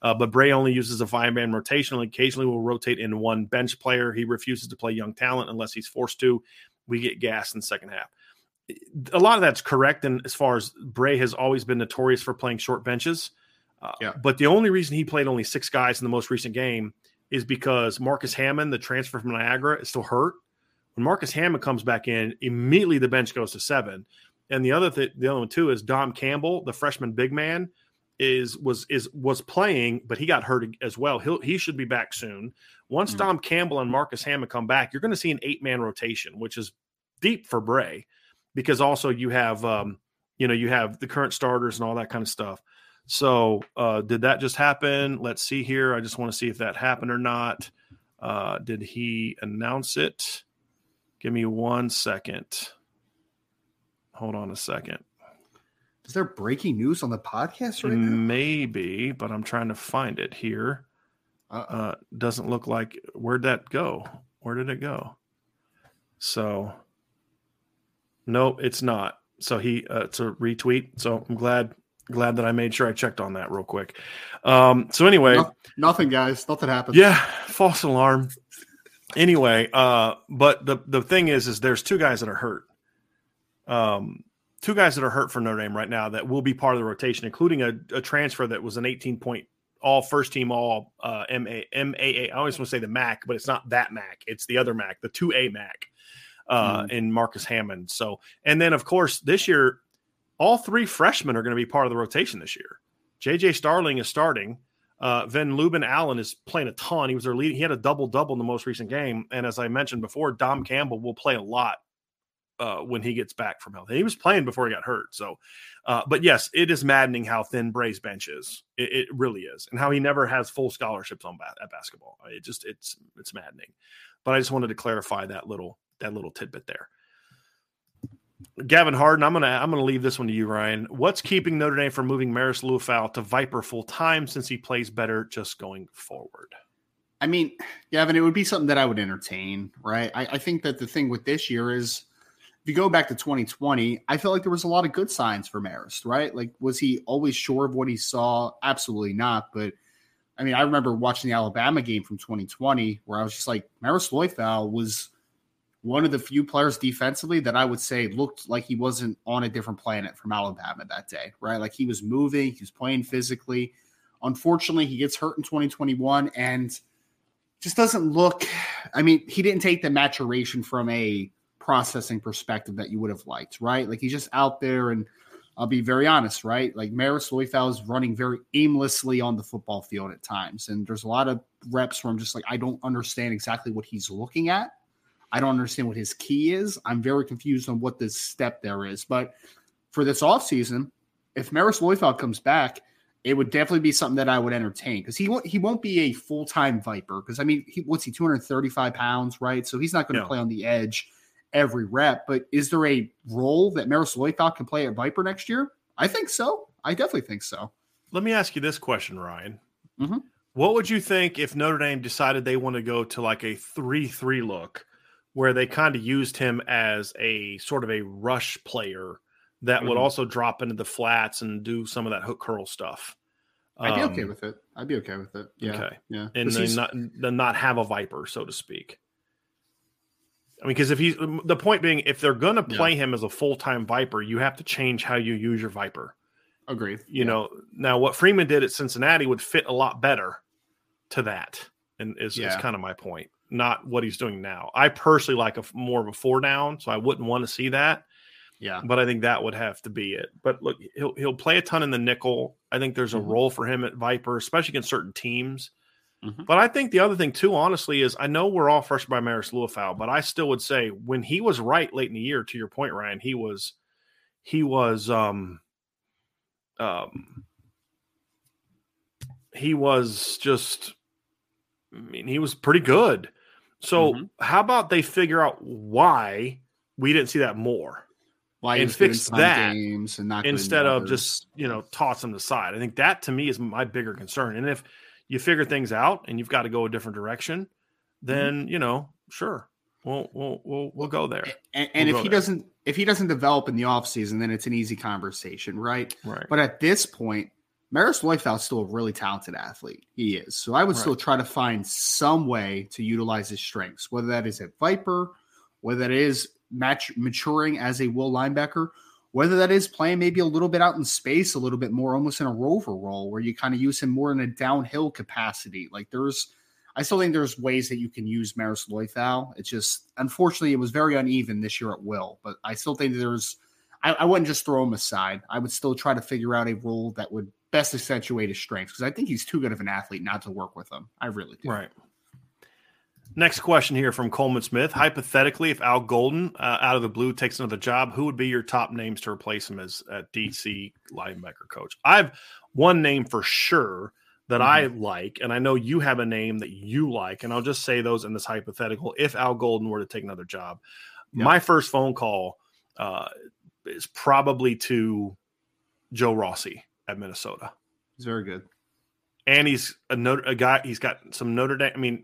Uh, but Brey only uses a five man rotation. And Occasionally will rotate in one bench player. He refuses to play young talent unless he's forced to. We get gas in the second half. A lot of that's correct. And as far as Brey has always been notorious for playing short benches. Uh, yeah. But the only reason he played only six guys in the most recent game is because Marcus Hammond, the transfer from Niagara, is still hurt. When Marcus Hammond comes back in, immediately the bench goes to seven. And the other th- the other one too is Dom Campbell, the freshman big man, is was is was playing, but he got hurt as well. He'll he should be back soon. Once mm-hmm. Dom Campbell and Marcus Hammond come back, you're going to see an eight man rotation, which is deep for Brey, because also you have um, you know you have the current starters and all that kind of stuff. So, uh, did that just happen? Let's see here. I just want to see if that happened or not. Uh, did he announce it? Give me one second. Hold on a second. Is there breaking news on the podcast right now? Maybe, but I'm trying to find it here. Uh, doesn't look like where'd that go? Where did it go? So, no, it's not. So he uh, it's a retweet. So I'm glad glad that I made sure I checked on that real quick. Um, so anyway, no, nothing, guys, nothing happened. Yeah, false alarm. Anyway, uh, but the the thing is, is there's two guys that are hurt. Um, two guys that are hurt for Notre Dame right now that will be part of the rotation, including a, a transfer that was an 18 point all first team all uh, MA, MAA. I always want to say the MAC, but it's not that MAC. It's the other MAC, the 2A MAC uh, mm. in Marcus Hammond. So, and then of course this year all three freshmen are going to be part of the rotation this year. JJ Starling is starting. Uh, Van Lubin Allen is playing a ton. He was their lead. He had a double double in the most recent game. And as I mentioned before, Dom Campbell will play a lot uh, when he gets back from health. He was playing before he got hurt. So, uh, but yes, it is maddening how thin Brey's bench is. It, it, really is, and how he never has full scholarships on ba- at basketball. It just it's it's maddening. But I just wanted to clarify that little that little tidbit there. Gavin Harden, I'm gonna I'm gonna leave this one to you, Ryan. What's keeping Notre Dame from moving Marist Liufau to Viper full time since he plays better just going forward? I mean, Gavin, it would be something that I would entertain, right? I, I think that the thing with this year is if you go back to 2020, I felt like there was a lot of good signs for Marist, right? Like, was he always sure of what he saw? Absolutely not. But I mean, I remember watching the Alabama game from 2020 where I was just like, Marist Liufau was – one of the few players defensively that I would say looked like he wasn't on a different planet from Alabama that day, right? Like he was moving, he was playing physically. Unfortunately, he gets hurt in 2021 and just doesn't look. I mean, he didn't take the maturation from a processing perspective that you would have liked, right? Like he's just out there and I'll be very honest, right? Like Marist Liufau is running very aimlessly on the football field at times. And there's a lot of reps where I'm just like, I don't understand exactly what he's looking at I don't understand what his key is. I'm very confused on what this step there is. But for this offseason, if Marist Liufau comes back, it would definitely be something that I would entertain because he won't he won't be a full time Viper because I mean he, what's he 235 pounds right so he's not going to no. play on the edge every rep but is there a role that Marist Liufau can play at Viper next year I think so I definitely think so. Let me ask you this question, Ryan. Mm-hmm. What would you think if Notre Dame decided they want to go to like a three three look? Where they kind of used him as a sort of a rush player that mm-hmm. would also drop into the flats and do some of that hook curl stuff. I'd be okay um, with it. I'd be okay with it. Yeah. Okay. Yeah. And then not, then not have a viper, so to speak. I mean, because if he's the point being, if they're going to play yeah. him as a full time viper, you have to change how you use your viper. Agree. You yeah. know, now what Freeman did at Cincinnati would fit a lot better to that, and is, yeah. is kind of my point not what he's doing now. I personally like a more of a four down, so I wouldn't want to see that. Yeah, but I think that would have to be it. But look, he'll he'll play a ton in the nickel. I think there's a mm-hmm. role for him at Viper, especially against certain teams. Mm-hmm. But I think the other thing too, honestly, is I know we're all fresh by Marist Liufau, but I still would say when he was right late in the year, to your point, Ryan, he was he was um um he was just I mean, he was pretty good. So mm-hmm. how about they figure out why we didn't see that more? Why and fix that games and not instead of just you know toss them aside. I think that to me is my bigger concern. And if you figure things out and you've got to go a different direction, mm-hmm. then mm-hmm. you know sure we'll we'll we'll, we'll go there. And, and we'll if he there. doesn't if he doesn't develop in the offseason, then it's an easy conversation, right? Right. But at this point, Marist Liufau is still a really talented athlete. He is. So I would right. still try to find some way to utilize his strengths, whether that is at Viper, whether that is match maturing as a will linebacker, whether that is playing maybe a little bit out in space, a little bit more almost in a rover role where you kind of use him more in a downhill capacity. Like there's I still think there's ways that you can use Marist Liufau. It's just unfortunately it was very uneven this year at will, but I still think there's I, I wouldn't just throw him aside. I would still try to figure out a role that would best accentuate his strengths because I think he's too good of an athlete not to work with him. I really do. Right. Next question here from Coleman Smith. Hypothetically, if Al Golden uh, out of the blue takes another job, who would be your top names to replace him as at DC linebacker coach? I have one name for sure that mm-hmm. I like, and I know you have a name that you like, and I'll just say those in this hypothetical. If Al Golden were to take another job, my first phone call uh, is probably to Joe Rossi at Minnesota. He's very good, and he's a, a guy. He's got some Notre Dame. I mean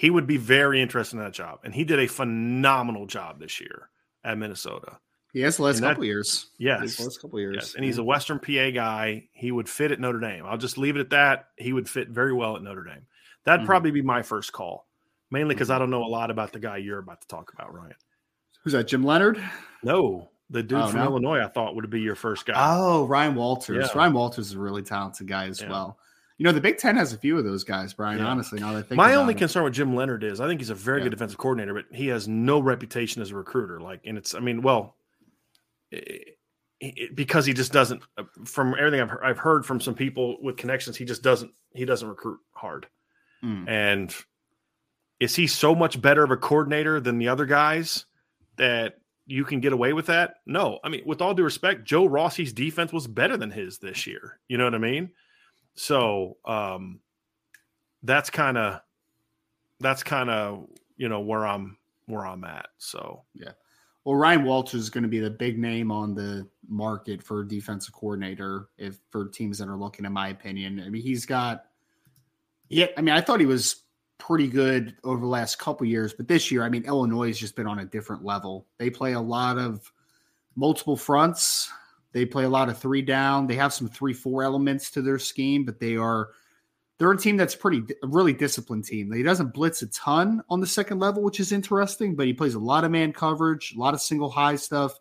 he would be very interested in that job. And he did a phenomenal job this year at Minnesota. Yes, the last couple years. Yes, the last couple years. Yes. And he's a Western PA guy. He would fit at Notre Dame. I'll just leave it at that. He would fit very well at Notre Dame. That'd mm-hmm. probably be my first call, mainly because mm-hmm. I don't know a lot about the guy you're about to talk about, Ryan. Who's that? Jim Leonhard? No, the dude oh, from no? Illinois. I thought would be your first guy. Oh, Ryan Walters. Yeah. Ryan Walters is a really talented guy as yeah. well. You know, the Big Ten has a few of those guys, Brian. Yeah. Honestly, now that I think my only it. concern with Jim Leonhard is I think he's a very good defensive coordinator, but he has no reputation as a recruiter. Like, and it's I mean, well, it, it, because he just doesn't. Uh, from everything I've heard, I've heard from some people with connections, he just doesn't. He doesn't recruit hard. Mm. And is he so much better of a coordinator than the other guys that you can get away with that? No. I mean, with all due respect, Joe Rossi's defense was better than his this year. You know what I mean? So um, that's kind of that's kind of you know where I'm where I'm at. So yeah. Well, Ryan Walters is going to be the big name on the market for defensive coordinator if for teams that are looking, in my opinion. I mean, he's got yeah, I mean, I thought he was pretty good over the last couple years, but this year, I mean, Illinois has just been on a different level. They play a lot of multiple fronts. They play a lot of three down. They have some three four elements to their scheme, but they are they're a team that's pretty a really disciplined team. He doesn't blitz a ton on the second level, which is interesting, but he plays a lot of man coverage, a lot of single high stuff.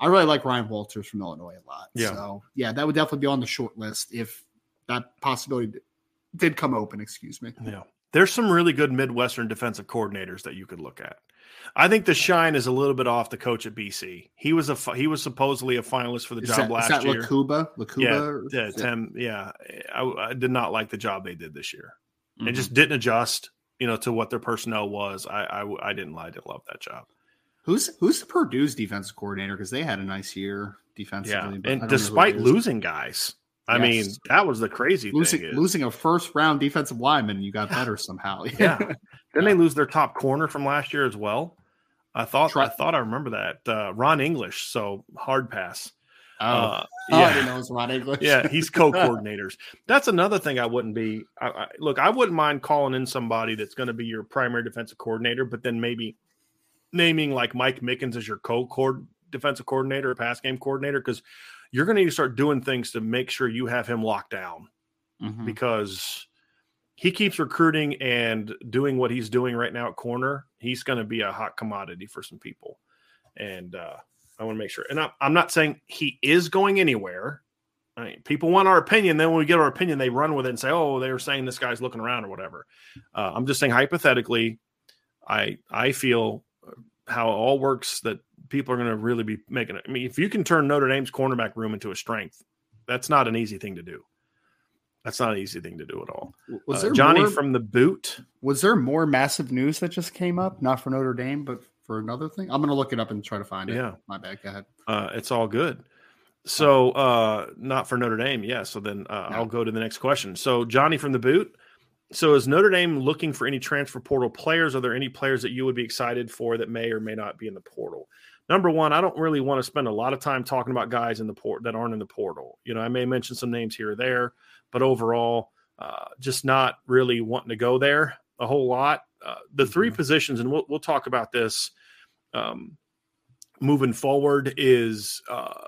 I really like Ryan Walters from Illinois a lot. Yeah. So yeah, that would definitely be on the short list if that possibility did come open. Excuse me. Yeah. There's some really good Midwestern defensive coordinators that you could look at. I think the shine is a little bit off the coach at BC. He was a he was supposedly a finalist for the is job that, last is that year. Lukabu, Lukabu, yeah, yeah, Tim, yeah. I, I, did not like the job they did this year. Mm-hmm. It just didn't adjust, you know, to what their personnel was. I I, I didn't I didn't love that job. Who's who's the Purdue's defensive coordinator? Because they had a nice year defensively. Yeah, and despite losing guys, I yes. mean, that was the crazy losing, thing. losing a first round defensive lineman, you got better somehow. yeah. Then they lose their top corner from last year as well. I thought Try- I thought I remember that uh, Ron English. So hard pass. Oh, uh, yeah. oh I didn't know it was Ron English. yeah, he's co-coordinators. That's another thing I wouldn't be. I, I, look, I wouldn't mind calling in somebody that's going to be your primary defensive coordinator, but then maybe naming like Mike Mickens as your co-cord defensive coordinator or pass game coordinator because you're going to need to start doing things to make sure you have him locked down mm-hmm. because he keeps recruiting and doing what he's doing right now at corner, he's going to be a hot commodity for some people. And uh, I want to make sure. And I, am not saying he is going anywhere. I mean, people want our opinion. Then when we get our opinion, they run with it and say, "Oh, they were saying this guy's looking around or whatever." Uh, I'm just saying hypothetically, I I feel how it all works that people are going to really be making it. I mean, if you can turn Notre Dame's cornerback room into a strength, that's not an easy thing to do. That's not an easy thing to do at all. Was uh, there Johnny more, from the boot? Was there more massive news that just came up? Not for Notre Dame, but for another thing. I'm going to look it up and try to find it. Yeah, my bad. Go ahead. Uh, it's all good. So, uh, not for Notre Dame. Yeah. So then uh, no. I'll go to the next question. So, Johnny from the boot. So, is Notre Dame looking for any transfer portal players? Are there any players that you would be excited for that may or may not be in the portal? Number one, I don't really want to spend a lot of time talking about guys in the port that aren't in the portal. You know, I may mention some names here or there but overall, uh, just not really wanting to go there a whole lot. Uh, the mm-hmm. three positions, and we'll, we'll talk about this um, moving forward, is uh,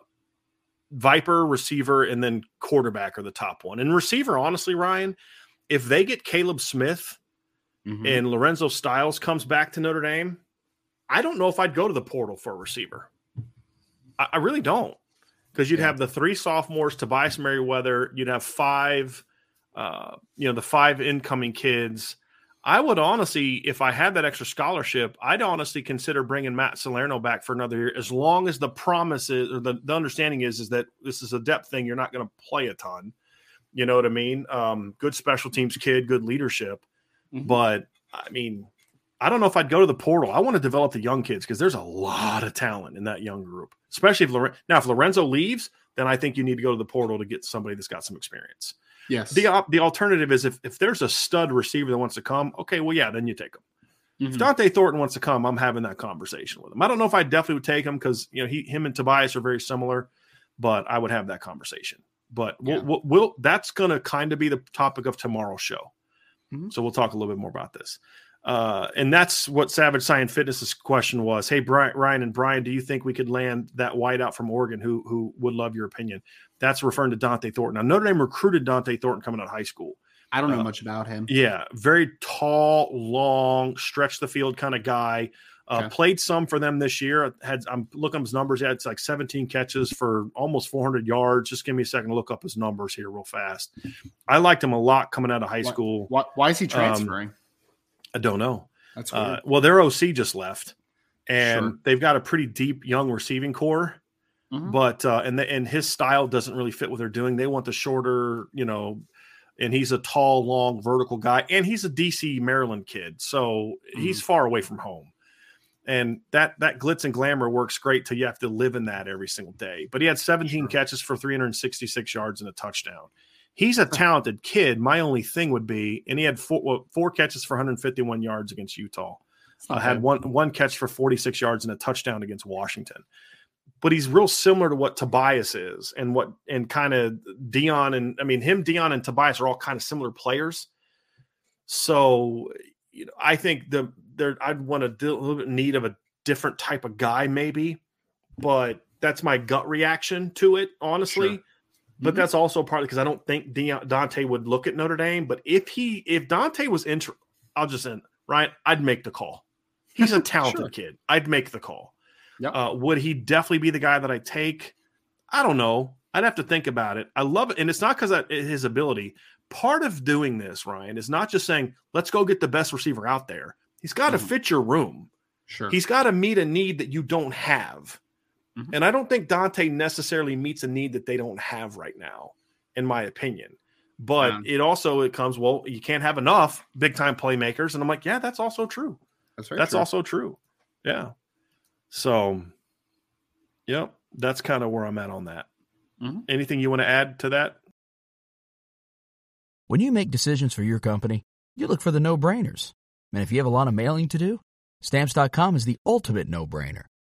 Viper, receiver, and then quarterback are the top one. And receiver, honestly, Ryan, if they get Caleb Smith mm-hmm. and Lorenzo Styles comes back to Notre Dame, I don't know if I'd go to the portal for a receiver. I, I really don't because you'd yeah. have the three sophomores, Tobias Merriweather, you'd have five, uh, you know, the five incoming kids. I would honestly, if I had that extra scholarship, I'd honestly consider bringing Matt Salerno back for another year, as long as the promise is or the, the understanding is is that this is a depth thing. You're not going to play a ton. You know what I mean? Um, good special teams kid, good leadership. Mm-hmm. But I mean, I don't know if I'd go to the portal. I want to develop the young kids because there's a lot of talent in that young group, especially if Loren- now if Lorenzo leaves, then I think you need to go to the portal to get somebody that's got some experience. Yes. The the alternative is if if there's a stud receiver that wants to come, okay, well, yeah, then you take him. Mm-hmm. If Dont'e Thornton wants to come, I'm having that conversation with him. I don't know if I definitely would take him because you know he him and Tobias are very similar, but I would have that conversation. But we'll, we'll, we'll, that's going to kind of be the topic of tomorrow's show. Mm-hmm. So we'll talk a little bit more about this. Uh, and that's what Savage Science Fitness's question was. Hey, Brian, Ryan and Brian, do you think we could land that wideout from Oregon? Who who would love your opinion? That's referring to Dont'e Thornton. Now Notre Dame recruited Dont'e Thornton coming out of high school. I don't know uh, much about him. Yeah, very tall, long, stretch the field kind of guy. Uh, okay. Played some for them this year. Had I'm looking up his numbers. He had like 17 catches for almost 400 yards. Just give me a second to look up his numbers here real fast. I liked him a lot coming out of high school. Why, why is he um, transferring? Um, I don't know. That's uh, well, their OC just left, and sure. they've got a pretty deep young receiving corps. Mm-hmm. But uh, and the, and his style doesn't really fit what they're doing. They want the shorter, you know, and he's a tall, long, vertical guy, and he's a DC Maryland kid, so mm-hmm. he's far away from home. And that that glitz and glamour works great till you have to live in that every single day. But he had 17 sure. catches for 366 yards and a touchdown. He's a talented kid. My only thing would be, and he had four, four catches for 151 yards against Utah. Uh, had one one catch for 46 yards and a touchdown against Washington. But he's real similar to what Tobias is, and what and kind of Deion and I mean him, Deion and Tobias are all kind of similar players. So you know, I think the there I'd want a little bit need of a different type of guy, maybe. But that's my gut reaction to it, honestly. Sure. But mm-hmm. that's also partly because I don't think Dont'e would look at Notre Dame. But if he, if Dont'e was inter, I'll just end right. I'd make the call. He's a talented sure. kid. I'd make the call. Yep. Uh, would he definitely be the guy that I take? I don't know. I'd have to think about it. I love it, and it's not because of his ability. Part of doing this, Ryan, is not just saying let's go get the best receiver out there. He's got to mm-hmm. fit your room. Sure. He's got to meet a need that you don't have. Mm-hmm. And I don't think Dont'e necessarily meets a need that they don't have right now, in my opinion. But yeah. it also it comes well, you can't have enough big time playmakers, and I'm like, yeah, that's also true. That's That's true. also true. Yeah. So, yep, that's kind of where I'm at on that. Mm-hmm. Anything you want to add to that? When you make decisions for your company, you look for the no brainers. And if you have a lot of mailing to do, stamps.com is the ultimate no brainer.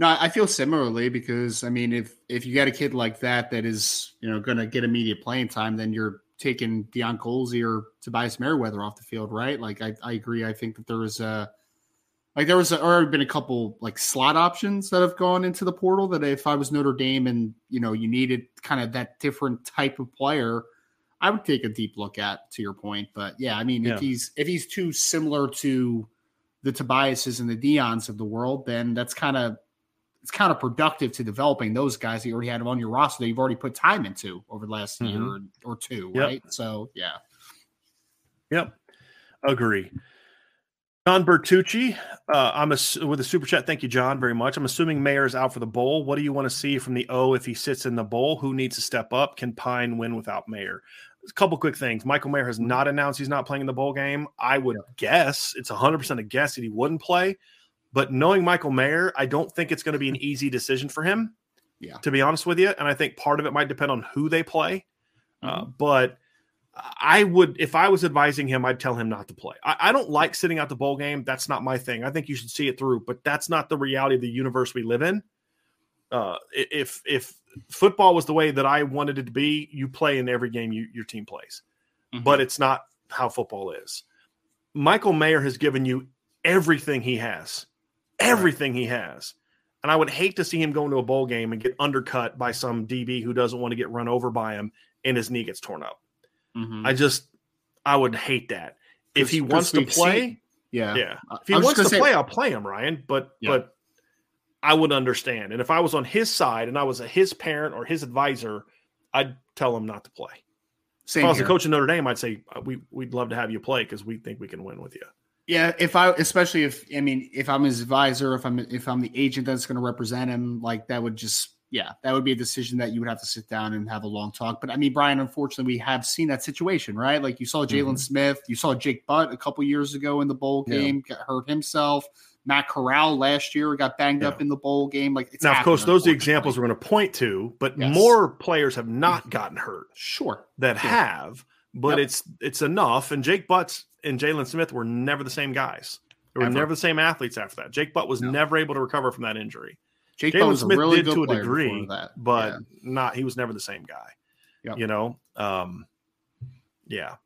No, I feel similarly because I mean, if if you got a kid like that that is you know going to get immediate playing time, then you're taking Deion Colzie or Tobias Merriweather off the field, right? Like I, I agree. I think that there was a like there was a, already been a couple like slot options that have gone into the portal that if I was Notre Dame and you know you needed kind of that different type of player, I would take a deep look at. To your point, but yeah, I mean yeah. if he's if he's too similar to the Tobiases and the Deions of the world, then that's kind of it's counterproductive to developing those guys that you already had on your roster that you've already put time into over the last mm-hmm. year or, two, yep. right? So yeah. Yep. Agree. John Bertucci, uh, I'm a, with a super chat. Thank you, John, very much. I'm assuming Mayer is out for the bowl. What do you want to see from the O if he sits in the bowl? Who needs to step up? Can Pyne win without Mayer? A couple quick things. Michael Mayer has not announced he's not playing in the bowl game. I would yeah. guess it's 100% a guess that he wouldn't play But knowing Michael Mayer, I don't think it's going to be an easy decision for him. Yeah. To be honest with you. And I think part of it might depend on who they play. Uh, Mm-hmm. but I would, if I was advising him, I'd tell him not to play. I, I don't like sitting out the bowl game. That's not my thing. I think you should see it through, but that's not the reality of the universe we live in. Uh, if if football was the way that I wanted it to be, you play in every game you, your team plays, Mm-hmm. but it's not how football is. Michael Mayer has given you everything he has, everything he has. And I would hate to see him go into a bowl game and get undercut by some DB who doesn't want to get run over by him and his knee gets torn up. Mhm. I just, I would hate that. If he wants to play, seen- yeah, yeah. If he wants to gonna play, I'll play him, Ryan. But Yeah. but I would understand. And if I was on his side and I was a, his parent or his advisor, I'd tell him not to play. Same if I was here. the coach of Notre Dame, I'd say uh, we we'd love to have you play because we think we can win with you. Yeah, if I especially if I mean if I'm his advisor, if I'm if I'm the agent that's going to represent him, like that would just yeah, that would be a decision that you would have to sit down and have a long talk. But I mean, Brian, unfortunately, we have seen that situation, right? Like you saw Jaylon Mhm. Smith, you saw Jake Butt a couple years ago in the bowl Yeah. game, got hurt himself. Matt Corral last year got banged up in the bowl game. Like it's now, of course, those are the examples we're going to point to, but Yes. more players have not gotten hurt Sure. that Yeah. have. But Yep. it's it's enough. And Jake Butts and Jaylon Smith were never the same guys. They were Ever. never the same athletes after that. Jake Butt was No. never able to recover from that injury. Jake Jaylon Smith really did to a degree, that, but Yeah. not he was never the same guy. Yep. You know, um, yeah.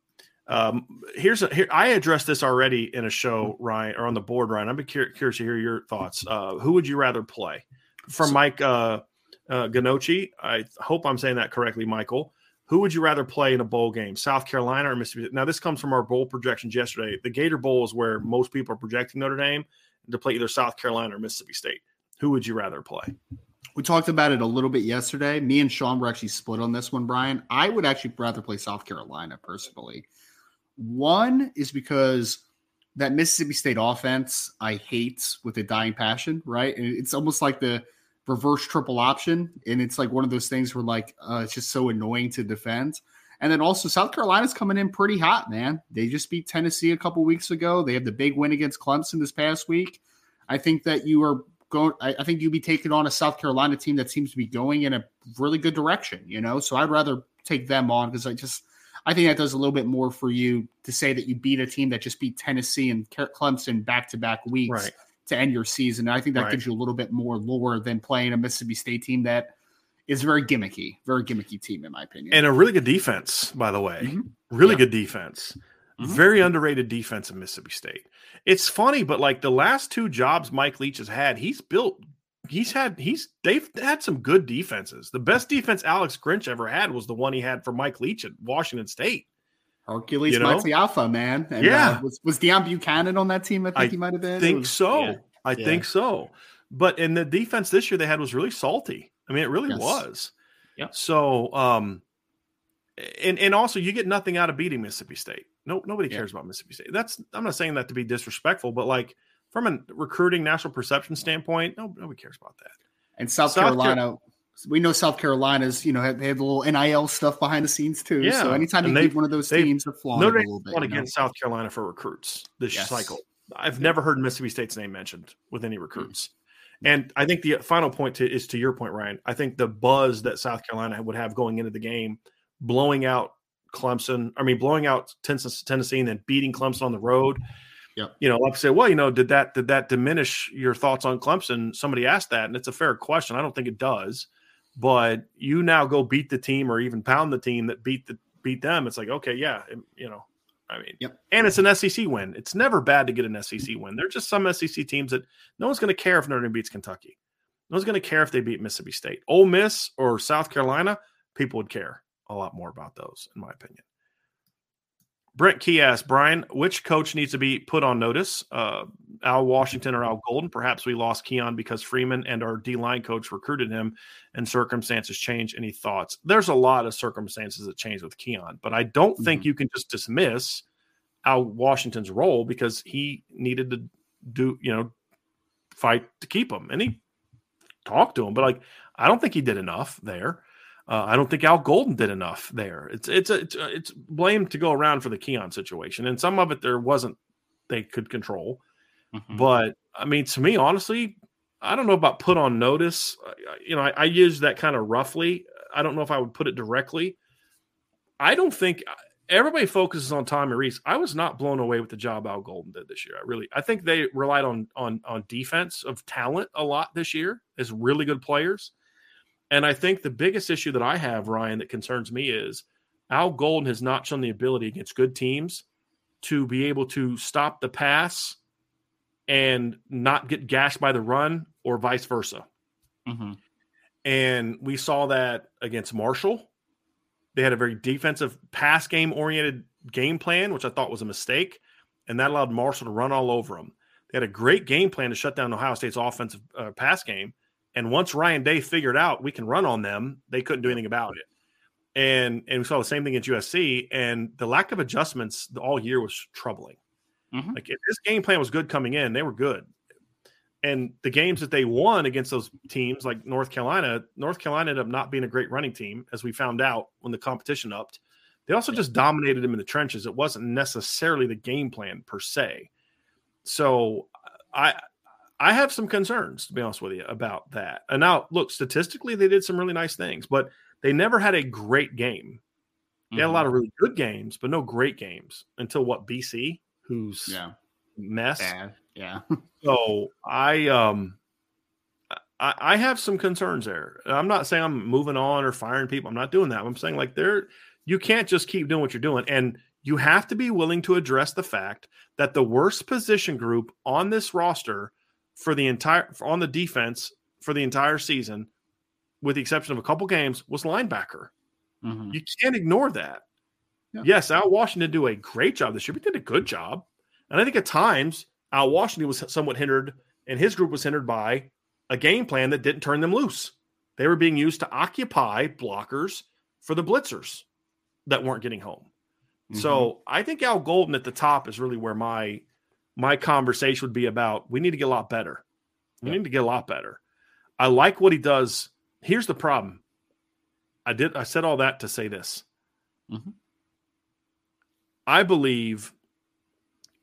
Um, here's a here. I addressed this already in a show, Ryan, or on the board, Ryan. I'm cur- curious to hear your thoughts. Uh, who would you rather play? From So- Mike uh, uh, Ganocci. I hope I'm saying that correctly, Michael. Who would you rather play in a bowl game, South Carolina or Mississippi? Now, this comes from our bowl projections yesterday. The Gator Bowl is where most people are projecting Notre Dame to play either South Carolina or Mississippi State. Who would you rather play? We talked about it a little bit yesterday. Me and Sean were actually split on this one, Brian. I would actually rather play South Carolina personally. One is because that Mississippi State offense I hate with a dying passion, right? And it's almost like the reverse triple option. And it's like one of those things where like uh, it's just so annoying to defend. And then also South Carolina's coming in pretty hot, man. They just beat Tennessee a couple weeks ago. They have the big win against Clemson this past week. I think that you are going. I, I think you'd be taking on a South Carolina team that seems to be going in a really good direction. You know, so I'd rather take them on because I just I think that does a little bit more for you to say that you beat a team that just beat Tennessee and Clemson back to back weeks Right. To end your season. I think that Right. gives you a little bit more lore than playing a Mississippi State team that is very gimmicky, very gimmicky team in my opinion. And a really good defense, by the way. Mhm. Really Yeah. good defense. Mhm. Very underrated defense in Mississippi State. It's funny, but like the last two jobs Mike Leach has had, he's built. He's had he's they've had some good defenses. The best defense Alex Grinch ever had was the one he had for Mike Leach at Washington State. Hercules you know? Maxi Alpha, man. And, Yeah. uh, was was Deion Buchanan on that team? I think I he might have been. It think was- so. yeah. I Yeah. think so. But in the defense this year they had was really salty. I mean, it really Yes. was. Yeah. So um and and also you get nothing out of beating Mississippi State. No nobody Yeah. cares about Mississippi State. That's I'm not saying that to be disrespectful, but like from a recruiting national perception standpoint, no, nobody cares about that. And South, South Car- Carolina, we know South Carolina's, you know, have- they have a little NIL stuff behind the scenes too. Yeah. So anytime you and beat they've- one of those teams, they're flawing Notre a little bit. won you know? against South Carolina for recruits this Yes. cycle. I've never heard Mississippi State's name mentioned with any mm-hmm. recruits. And I think the final point to, is to your point, Ryan. I think the buzz that South Carolina would have going into the game, blowing out Clemson, I mean, blowing out Tennessee, Tennessee and then beating Clemson on the road. Yep. You know, like I say, well, you know, did that did that diminish your thoughts on Clemson? Somebody asked that, and it's a fair question. I don't think it does. But you now go beat the team or even pound the team that beat the beat them. It's like, okay, yeah, it- you know, I mean, Yep. and it's an SEC win. It's never bad to get an SEC win. There's just some SEC teams that no one's going to care if Notre Dame beats Kentucky. No one's going to care if they beat Mississippi State, Ole Miss, or South Carolina. People would care a lot more about those, in my opinion. Brent Key asked Brian, which coach needs to be put on notice? Uh, Al Washington or Al Golden? Perhaps we lost Keon because Freeman and our D line coach recruited him, and circumstances change. Any thoughts? There's a lot of circumstances that change with Keon, but I don't think you can just dismiss Al Washington's role because he needed to do, you know, fight to keep him, and he talked to him, but like I don't think he did enough there. Uh, I don't think Al Golden did enough there. It's it's a, it's, a, it's blame to go around for the Keon situation, and some of it there wasn't they could control, Mm-hmm. But I mean, to me, honestly, I don't know about put on notice. You know, I, I use that kind of roughly. I don't know if I would put it directly. I don't think everybody focuses on Tommy Rees. I was not blown away with the job Al Golden did this year. I really, I think they relied on on on defense of talent a lot this year as really good players. And I think the biggest issue that I have, Ryan, that concerns me is Al Golden has not shown the ability against good teams to be able to stop the pass and not get gashed by the run or vice versa. Mm-hmm. And we saw that against Marshall. They had a very defensive pass game oriented game plan, which I thought was a mistake. And that allowed Marshall to run all over them. They had a great game plan to shut down Ohio State's offensive uh, pass game. And once Ryan Day figured out we can run on them, they couldn't do anything about it. And and we saw the same thing at USC. And the lack of adjustments all year was troubling. Mm-hmm. Like if this game plan was good coming in, they were good. And the games that they won against those teams like North Carolina, North Carolina ended up not being a great running team, as we found out when the competition upped. They also just dominated them in the trenches. It wasn't necessarily the game plan per se. So I I have some concerns, to be honest with you, about that. And now, look, statistically, they did some really nice things, but they never had a great game. They mm-hmm. had a lot mm-hmm. of really good games, but no great games until what BC, who's yeah mess. Bad. Yeah. so I um I, I have some concerns there. I'm not saying I'm moving on or firing people. I'm not doing that. I'm saying like there you can't just keep doing what you're doing. And you have to be willing to address the fact that the worst position group on this roster for the entire on the defense for the entire season, with the exception of a couple games, was linebacker. Mm-hmm. You can't ignore that. Yeah. Yes, Al Washington did do a great job this year, but did a good job. And I think at times Al Washington was somewhat hindered, and his group was hindered by a game plan that didn't turn them loose. They were being used to occupy blockers for the blitzers that weren't getting home. Mm-hmm. So I think Al Golden at the top is really where my my conversation would be about. We need to get a lot better. We need to get a lot better. I like what he does. Here's the problem. I did. I said all that to say this. Mm-hmm. I believe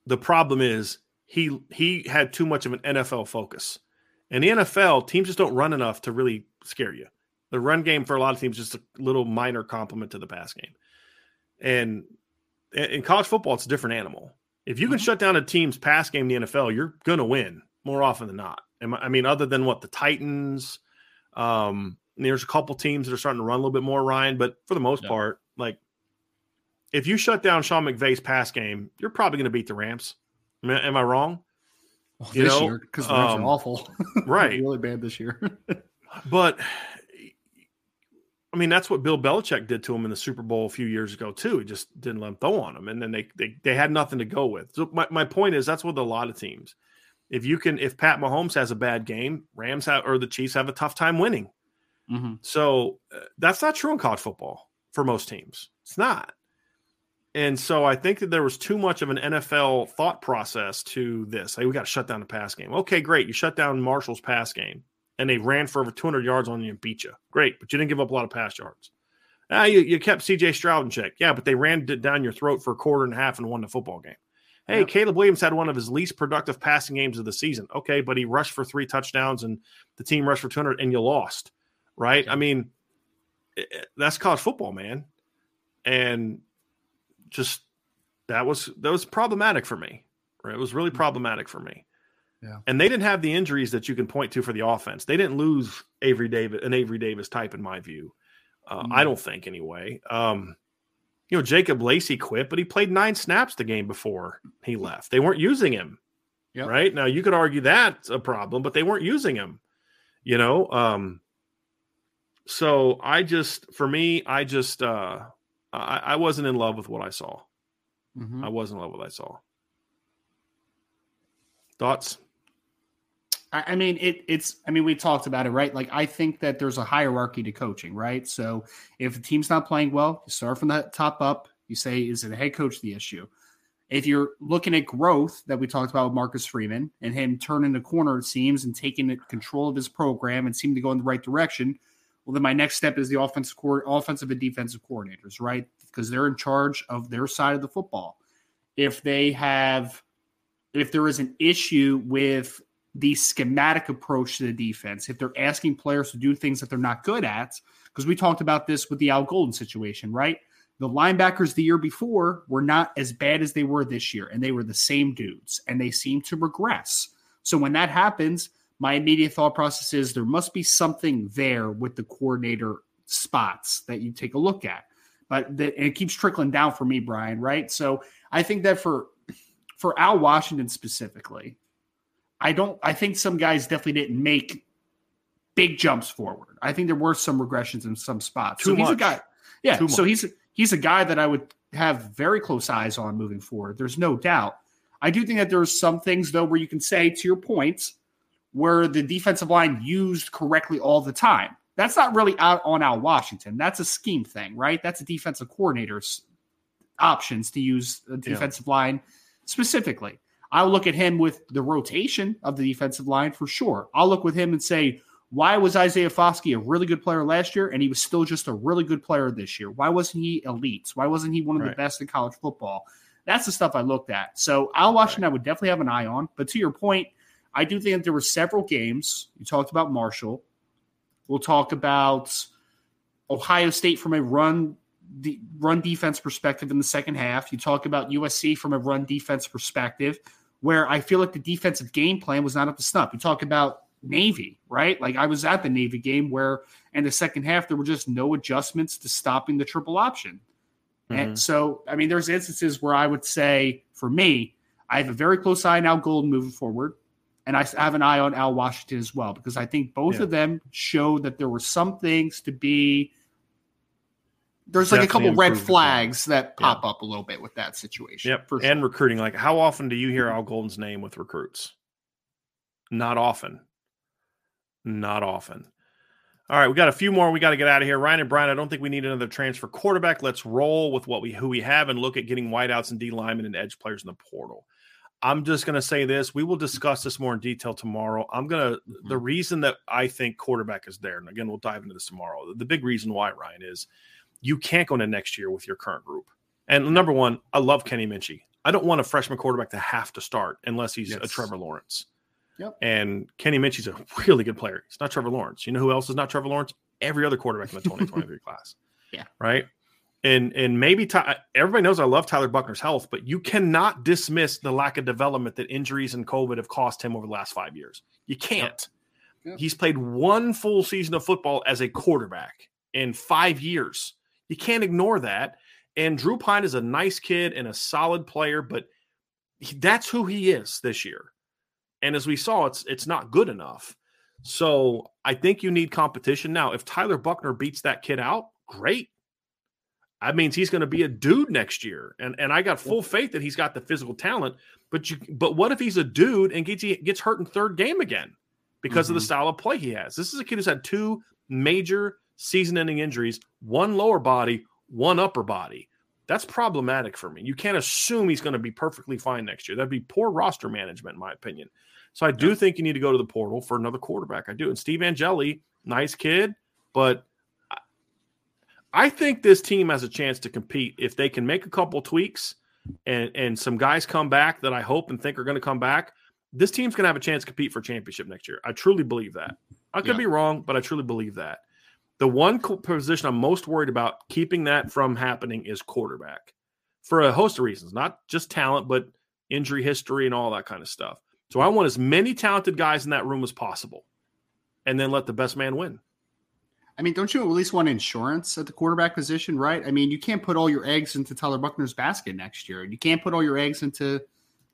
the problem is he he had too much of an NFL focus. In the NFL, teams just don't run enough to really scare you. The run game for a lot of teams is just a little minor complement to the pass game. And in college football, it's a different animal. If you can mm-hmm. shut down a team's pass game in the NFL, you're going to win more often than not. I mean, other than what the Titans, um, there's a couple teams that are starting to run a little bit more, Ryan, but for the most yeah. part, like if you shut down Sean McVay's pass game, you're probably going to beat the Rams. Am I, am I wrong? Well, you this know, because the Rams um, are awful, right? really bad this year. but I mean, that's what Bill Belichick did to him in the Super Bowl a few years ago too. He just didn't let him throw on him, and then they they they had nothing to go with. So my, my point is that's with a lot of teams. If you can, if Pat Mahomes has a bad game, Rams have or the Chiefs have a tough time winning. Mm-hmm. So uh, that's not true in college football for most teams. It's not. And so I think that there was too much of an NFL thought process to this. Hey, we got to shut down the pass game. Okay, great. You shut down Marshall's pass game and they ran for over 200 yards on you and beat you. Great, but you didn't give up a lot of pass yards. Ah, you, you kept CJ Stroud in check. Yeah, but they ran it down your throat for a quarter and a half and won the football game. Hey, yep. Caleb Williams had one of his least productive passing games of the season. Okay, but he rushed for three touchdowns and the team rushed for 200 and you lost, right? I mean, eh, eh, that's college football, man. And just that was that was problematic for me. Right? It was really mm-hmm. problematic for me. Yeah. And they didn't have the injuries that you can point to for the offense. They didn't lose Avery Davis, an Avery Davis type, in my view. Uh, mm-hmm. I don't think anyway. Um, you know, Jacob Lacey quit, but he played nine snaps the game before he left. They weren't using him. Yep. Right now, you could argue that's a problem, but they weren't using him. You know, um, so I just, for me, I just, uh, I, I wasn't in love with what I saw. Mm-hmm. I wasn't in love with what I saw. Thoughts? I mean, it, it's. I mean, we talked about it, right? Like, I think that there's a hierarchy to coaching, right? So, if the team's not playing well, you start from the top up. You say, is it the head coach the issue? If you're looking at growth that we talked about with Marcus Freeman and him turning the corner, it seems, and taking control of his program and seeming to go in the right direction, well, then my next step is the offensive core, offensive and defensive coordinators, right? Because they're in charge of their side of the football. If they have if there is an issue with the schematic approach to the defense, if they're asking players to do things that they're not good at, because we talked about this with the Al Golden situation, right? The linebackers the year before were not as bad as they were this year, and they were the same dudes, and they seem to regress. So when that happens, my immediate thought process is there must be something there with the coordinator spots that you take a look at. But the, it keeps trickling down for me, Brian, right? So I think that for for Al Washington specifically, I don't I think some guys definitely didn't make big jumps forward. I think there were some regressions in some spots. Too so he's a guy. Yeah, Too so much. he's he's a guy that I would have very close eyes on moving forward. There's no doubt. I do think that there's some things though where you can say to your points where the defensive line used correctly all the time. That's not really out on Al Washington. That's a scheme thing, right? That's a defensive coordinator's options to use a defensive line specifically. I'll look at him with the rotation of the defensive line for sure. I'll look with him and say, why was Isaiah Foskey a really good player last year and he was still just a really good player this year? Why wasn't he elite? Why wasn't he one of Right. the best in college football? That's the stuff I looked at. So Al Washington, I would definitely have an eye on. But to your point, I do think there were several games. You talked about Marshall. We'll talk about Ohio State from a run the run defense perspective in the second half. You talk about USC from a run defense perspective, where I feel like the defensive game plan was not up to snuff. You talk about Navy, right? Like I was at the Navy game where in the second half there were just no adjustments to stopping the triple option. And mm-hmm. so, I mean, there's instances where I would say, for me, I have a very close eye on Al Golden moving forward, and I have an eye on Al Washington as well because I think both Yeah. of them showed that there were some things to be. There's like a couple red improved as well. flags that pop up a little bit with that situation. Yep. for And recruiting. Like, how often do you hear Al Golden's name with recruits? Not often. Not often. All right, we got a few more. We got to get out of here. Ryan and Brian, I don't think we need another transfer quarterback. Let's roll with what we who we have and look at getting wideouts and D linemen and edge players in the portal. I'm just going to say this. We will discuss this more in detail tomorrow. I'm going to, mm-hmm. the reason that I think quarterback is there, and again, we'll dive into this tomorrow. The big reason why, Ryan, is you can't go into next year with your current group. And number one, I love Kenny Minchey. I don't want a freshman quarterback to have to start unless he's a Trevor Lawrence. Yep. And Kenny Minchey's a really good player. He's not Trevor Lawrence. You know who else is not Trevor Lawrence? Every other quarterback in the 2023 class. Yeah. Right. And and maybe Ty, everybody knows I love Tyler Buchner's health, but you cannot dismiss the lack of development that injuries and COVID have cost him over the last five years. You can't. Yep. He's played one full season of football as a quarterback in five years. You can't ignore that. And Drew Pyne is a nice kid and a solid player, but he- that's who he is this year. And as we saw, it's it's not good enough. So I think you need competition now. If Tyler Buchner beats that kid out, great. That means he's going to be a dude next year, and and I got full faith that he's got the physical talent. But you, but what if he's a dude and gets gets hurt in third game again because of the Mhm. style of play he has? This is a kid who's had two major season-ending injuries, one lower body, one upper body. That's problematic for me. You can't assume he's going to be perfectly fine next year. That'd be poor roster management, in my opinion. So I do think you need to go to the portal for another quarterback. I do. And Steve Angeli, nice kid, but I- I think this team has a chance to compete if they can make a couple tweaks and and some guys come back that I hope and think are going to come back. This team's going to have a chance to compete for championship next year. I truly believe that. I could Yeah. be wrong, but I truly believe that. The one position I'm most worried about keeping that from happening is quarterback for a host of reasons, not just talent, but injury history and all that kind of stuff. So I want as many talented guys in that room as possible and then let the best man win. I mean, don't you at least want insurance at the quarterback position, right? I mean, you can't put all your eggs into Tyler Buchner's basket next year. You can't put all your eggs into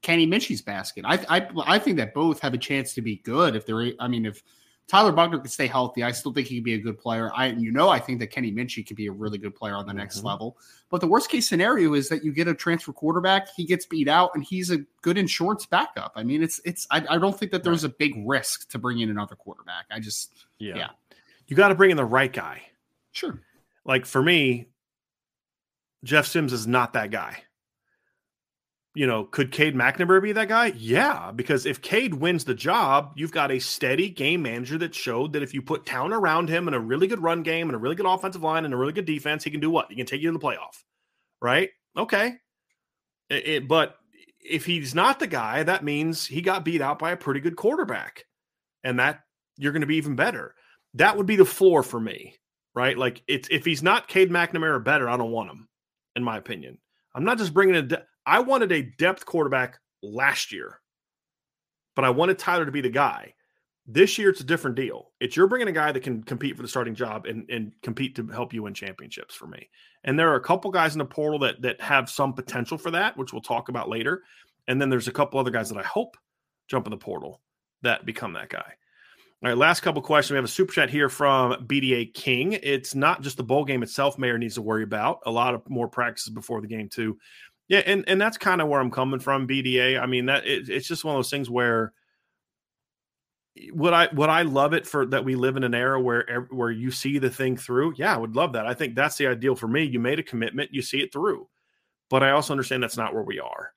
Kenny Minchey's basket. I, I, I think that both have a chance to be good if they're. I mean, if Tyler Buchner can stay healthy, I still think he could be a good player. I, you know, I think that Kenny Minchey could be a really good player on the next Mhm. level. But the worst case scenario is that you get a transfer quarterback, he gets beat out, and he's a good insurance backup. I mean, it's it's. I, I don't think that there's a big risk to bring in another quarterback. I just yeah, Yeah. You got to bring in the right guy. sure. Like for me, Jeff Sims is not that guy. You know, could Cade McNamara be that guy? Yeah, because if Cade wins the job, you've got a steady game manager that showed that if you put town around him and a really good run game and a really good offensive line and a really good defense, he can do what? He can take you to the playoff, right? Okay. It, it- but if he's not the guy, that means he got beat out by a pretty good quarterback, and that you're going to be even better. That would be the floor for me, right? Like it's if he's not Cade McNamara better, I don't want him, in my opinion. I'm not just bringing a. I wanted a depth quarterback last year, but I wanted Tyler to be the guy. This year, it's a different deal. It's you're bringing a guy that can compete for the starting job and, and compete to help you win championships for me. And there are a couple guys in the portal that that have some potential for that, which we'll talk about later. And then there's a couple other guys that I hope jump in the portal that become that guy. All right, last couple questions. We have a super chat here from BDA King. It's not just the bowl game itself Mayor needs to worry about. A lot of more practices before the game too. Yeah, and and that's kind of where I'm coming from. BDA. I mean that it, it's just one of those things where eh, would I would I love it for that we live in an era where where you see the thing through? Yeah, I would love that. I think that's the ideal for me. You made a commitment, you see it through. But I also understand that's not where we are.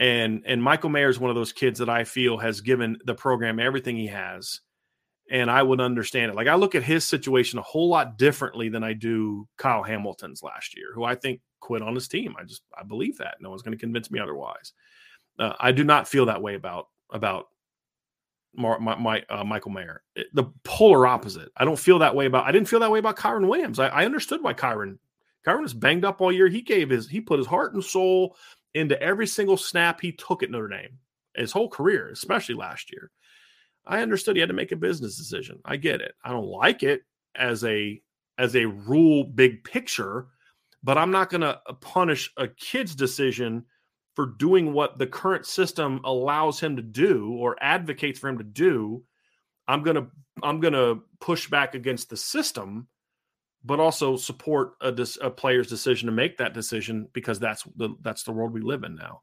And and Michael Mayer is one of those kids that I feel has given the program everything he has. And I would understand it. Like I look at his situation a whole lot differently than I do Kyle Hamilton's last year, who I think quit on his team. I just I believe that. No one's going to convince me otherwise. Uh, I do not feel that way about about my, my uh, Michael Mayer. It, the polar opposite. I don't feel that way about. I didn't feel that way about Kyren Williams. I, I understood why Kyren. Kyren was banged up all year. He gave his. He put his heart and soul into every single snap he took at Notre Dame. His whole career, especially last year. I understood he had to make a business decision. I get it. I don't like it as a as a rule big picture, but I'm not going to punish a kid's decision for doing what the current system allows him to do or advocates for him to do. I'm going to i'm going to push back against the system but also support a, a, player's decision to make that decision because that's the that's the world we live in now.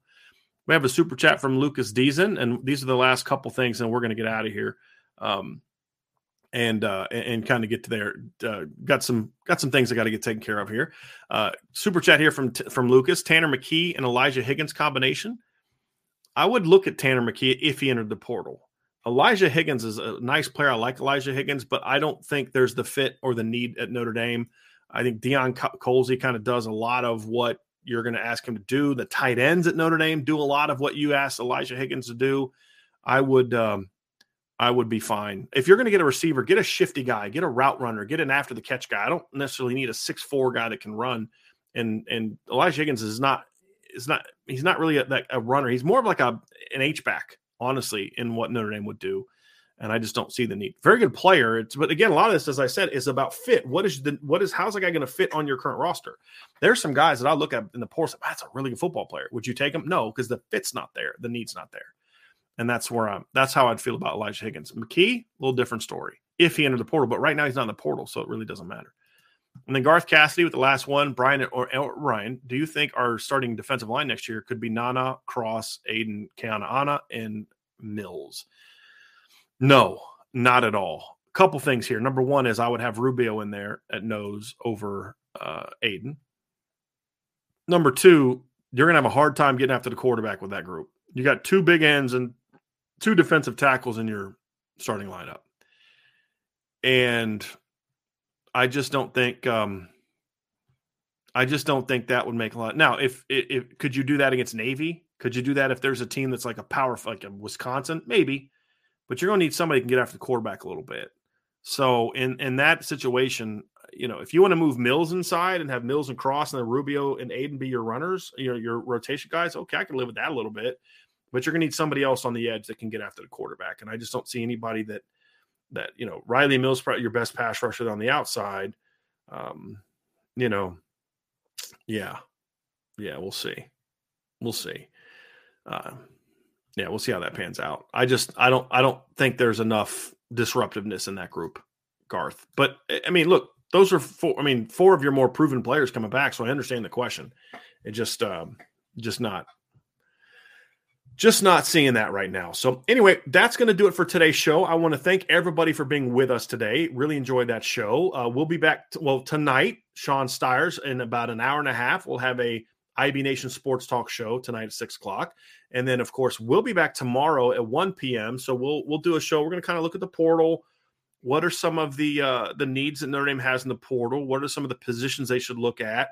We have a super chat from lucas Deason, and these are the last couple things and we're going to get out of here. Um, and uh, and kind of get to there. Uh, got some got some things I got to get taken care of here. Uh, super chat here from from Lucas Tanner McKee and Elijah Higgins combination. I would look at Tanner McKee if he entered the portal. Elijah Higgins is a nice player. I like Elijah Higgins, but I don't think there's the fit or the need at Notre Dame. I think Deion Colzie kind of does a lot of what you're going to ask him to do. The tight ends at Notre Dame do a lot of what you asked Elijah Higgins to do. I would um, I would be fine. If you're going to get a receiver, get a shifty guy, get a route runner, get an after the catch guy. I don't necessarily need a six four guy that can run. And and Elijah Higgins is not is not he's not really a, a runner. He's more of like a an H back, honestly, in what Notre Dame would do. And I just don't see the need. Very good player. It's but again, a lot of this, as I said, is about fit. What is the what is how's a guy going to fit on your current roster? There's some guys that I look at in the portal. That's a really good football player. Would you take him? No, because the fit's not there. The need's not there. And that's where I'm that's how I'd feel about Elijah Higgins. McKee, a little different story. If he entered the portal, but right now he's not in the portal, so it really doesn't matter. And then Garth Cassidy with the last one, Brian or, or Ryan, do you think our starting defensive line next year could be Nana, Cross, Aiden, Keanaaina, and Mills? No, not at all. A couple things here. Number one is I would have Rubio in there at nose over uh, Aiden. Number two, you're to have a hard time getting after the quarterback with that group. You got two big ends and two defensive tackles in your starting lineup. And I just don't think um I just don't think that would make a lot. Now, if, if could you do that against Navy? Could you do that if there's a team that's like a power like a Wisconsin? Maybe. But you're going to need somebody who can get after the quarterback a little bit. So in in that situation, you know, if you want to move Mills inside and have Mills and Cross and then Rubio and Aiden be your runners, you know, your rotation guys, okay, I can live with that a little bit but you're going to need somebody else on the edge that can get after the quarterback. And I just don't see anybody that that you know Rylie Mills, your best pass rusher on the outside. Um, you know, yeah, yeah, we'll see, we'll see. Uh, yeah, we'll see how that pans out. I just I don't I don't think there's enough disruptiveness in that group, Garth. But I mean, look, those are four. I mean, four of your more proven players coming back, so I understand the question. It just um, just not just not seeing that right now. So, anyway, that's going to do it for today's show. I want to thank everybody for being with us today. Really enjoyed that show. Uh, we'll be back, t- well, tonight, Sean Stires, in about an hour and a half. We'll have a IB Nation Sports Talk show tonight at six o'clock. And then, of course, we'll be back tomorrow at 1 p.m. So, we'll we'll do a show. We're going to kind of look at the portal. What are some of the uh, the needs that Notre Dame has in the portal? What are some of the positions they should look at?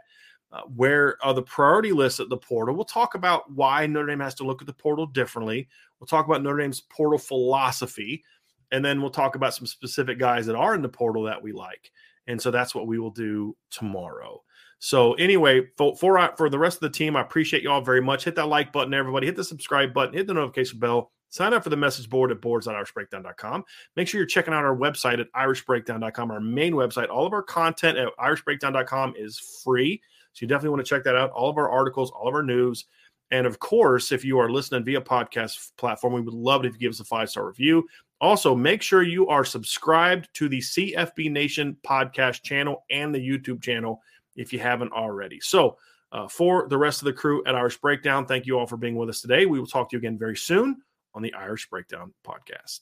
Uh, where are the priority lists at the portal. We'll talk about why Notre Dame has to look at the portal differently. We'll talk about Notre Dame's portal philosophy, and then we'll talk about some specific guys that are in the portal that we like. And so that's what we will do tomorrow. So anyway, for, for for the rest of the team, I appreciate y'all very much. Hit that like button, everybody. Hit the subscribe button. Hit the notification bell. Sign up for the message board at boards.irishbreakdown.com. Make sure you're checking out our website at irishbreakdown.com, our main website. All of our content at irishbreakdown.com is free. So you definitely want to check that out. All of our articles, all of our news. And of course, if you are listening via podcast platform, we would love it if you give us a five star review. Also, make sure you are subscribed to the CFB Nation podcast channel and the YouTube channel if you haven't already. So, uh, for the rest of the crew at Irish Breakdown, thank you all for being with us today. We will talk to you again very soon on the Irish Breakdown podcast.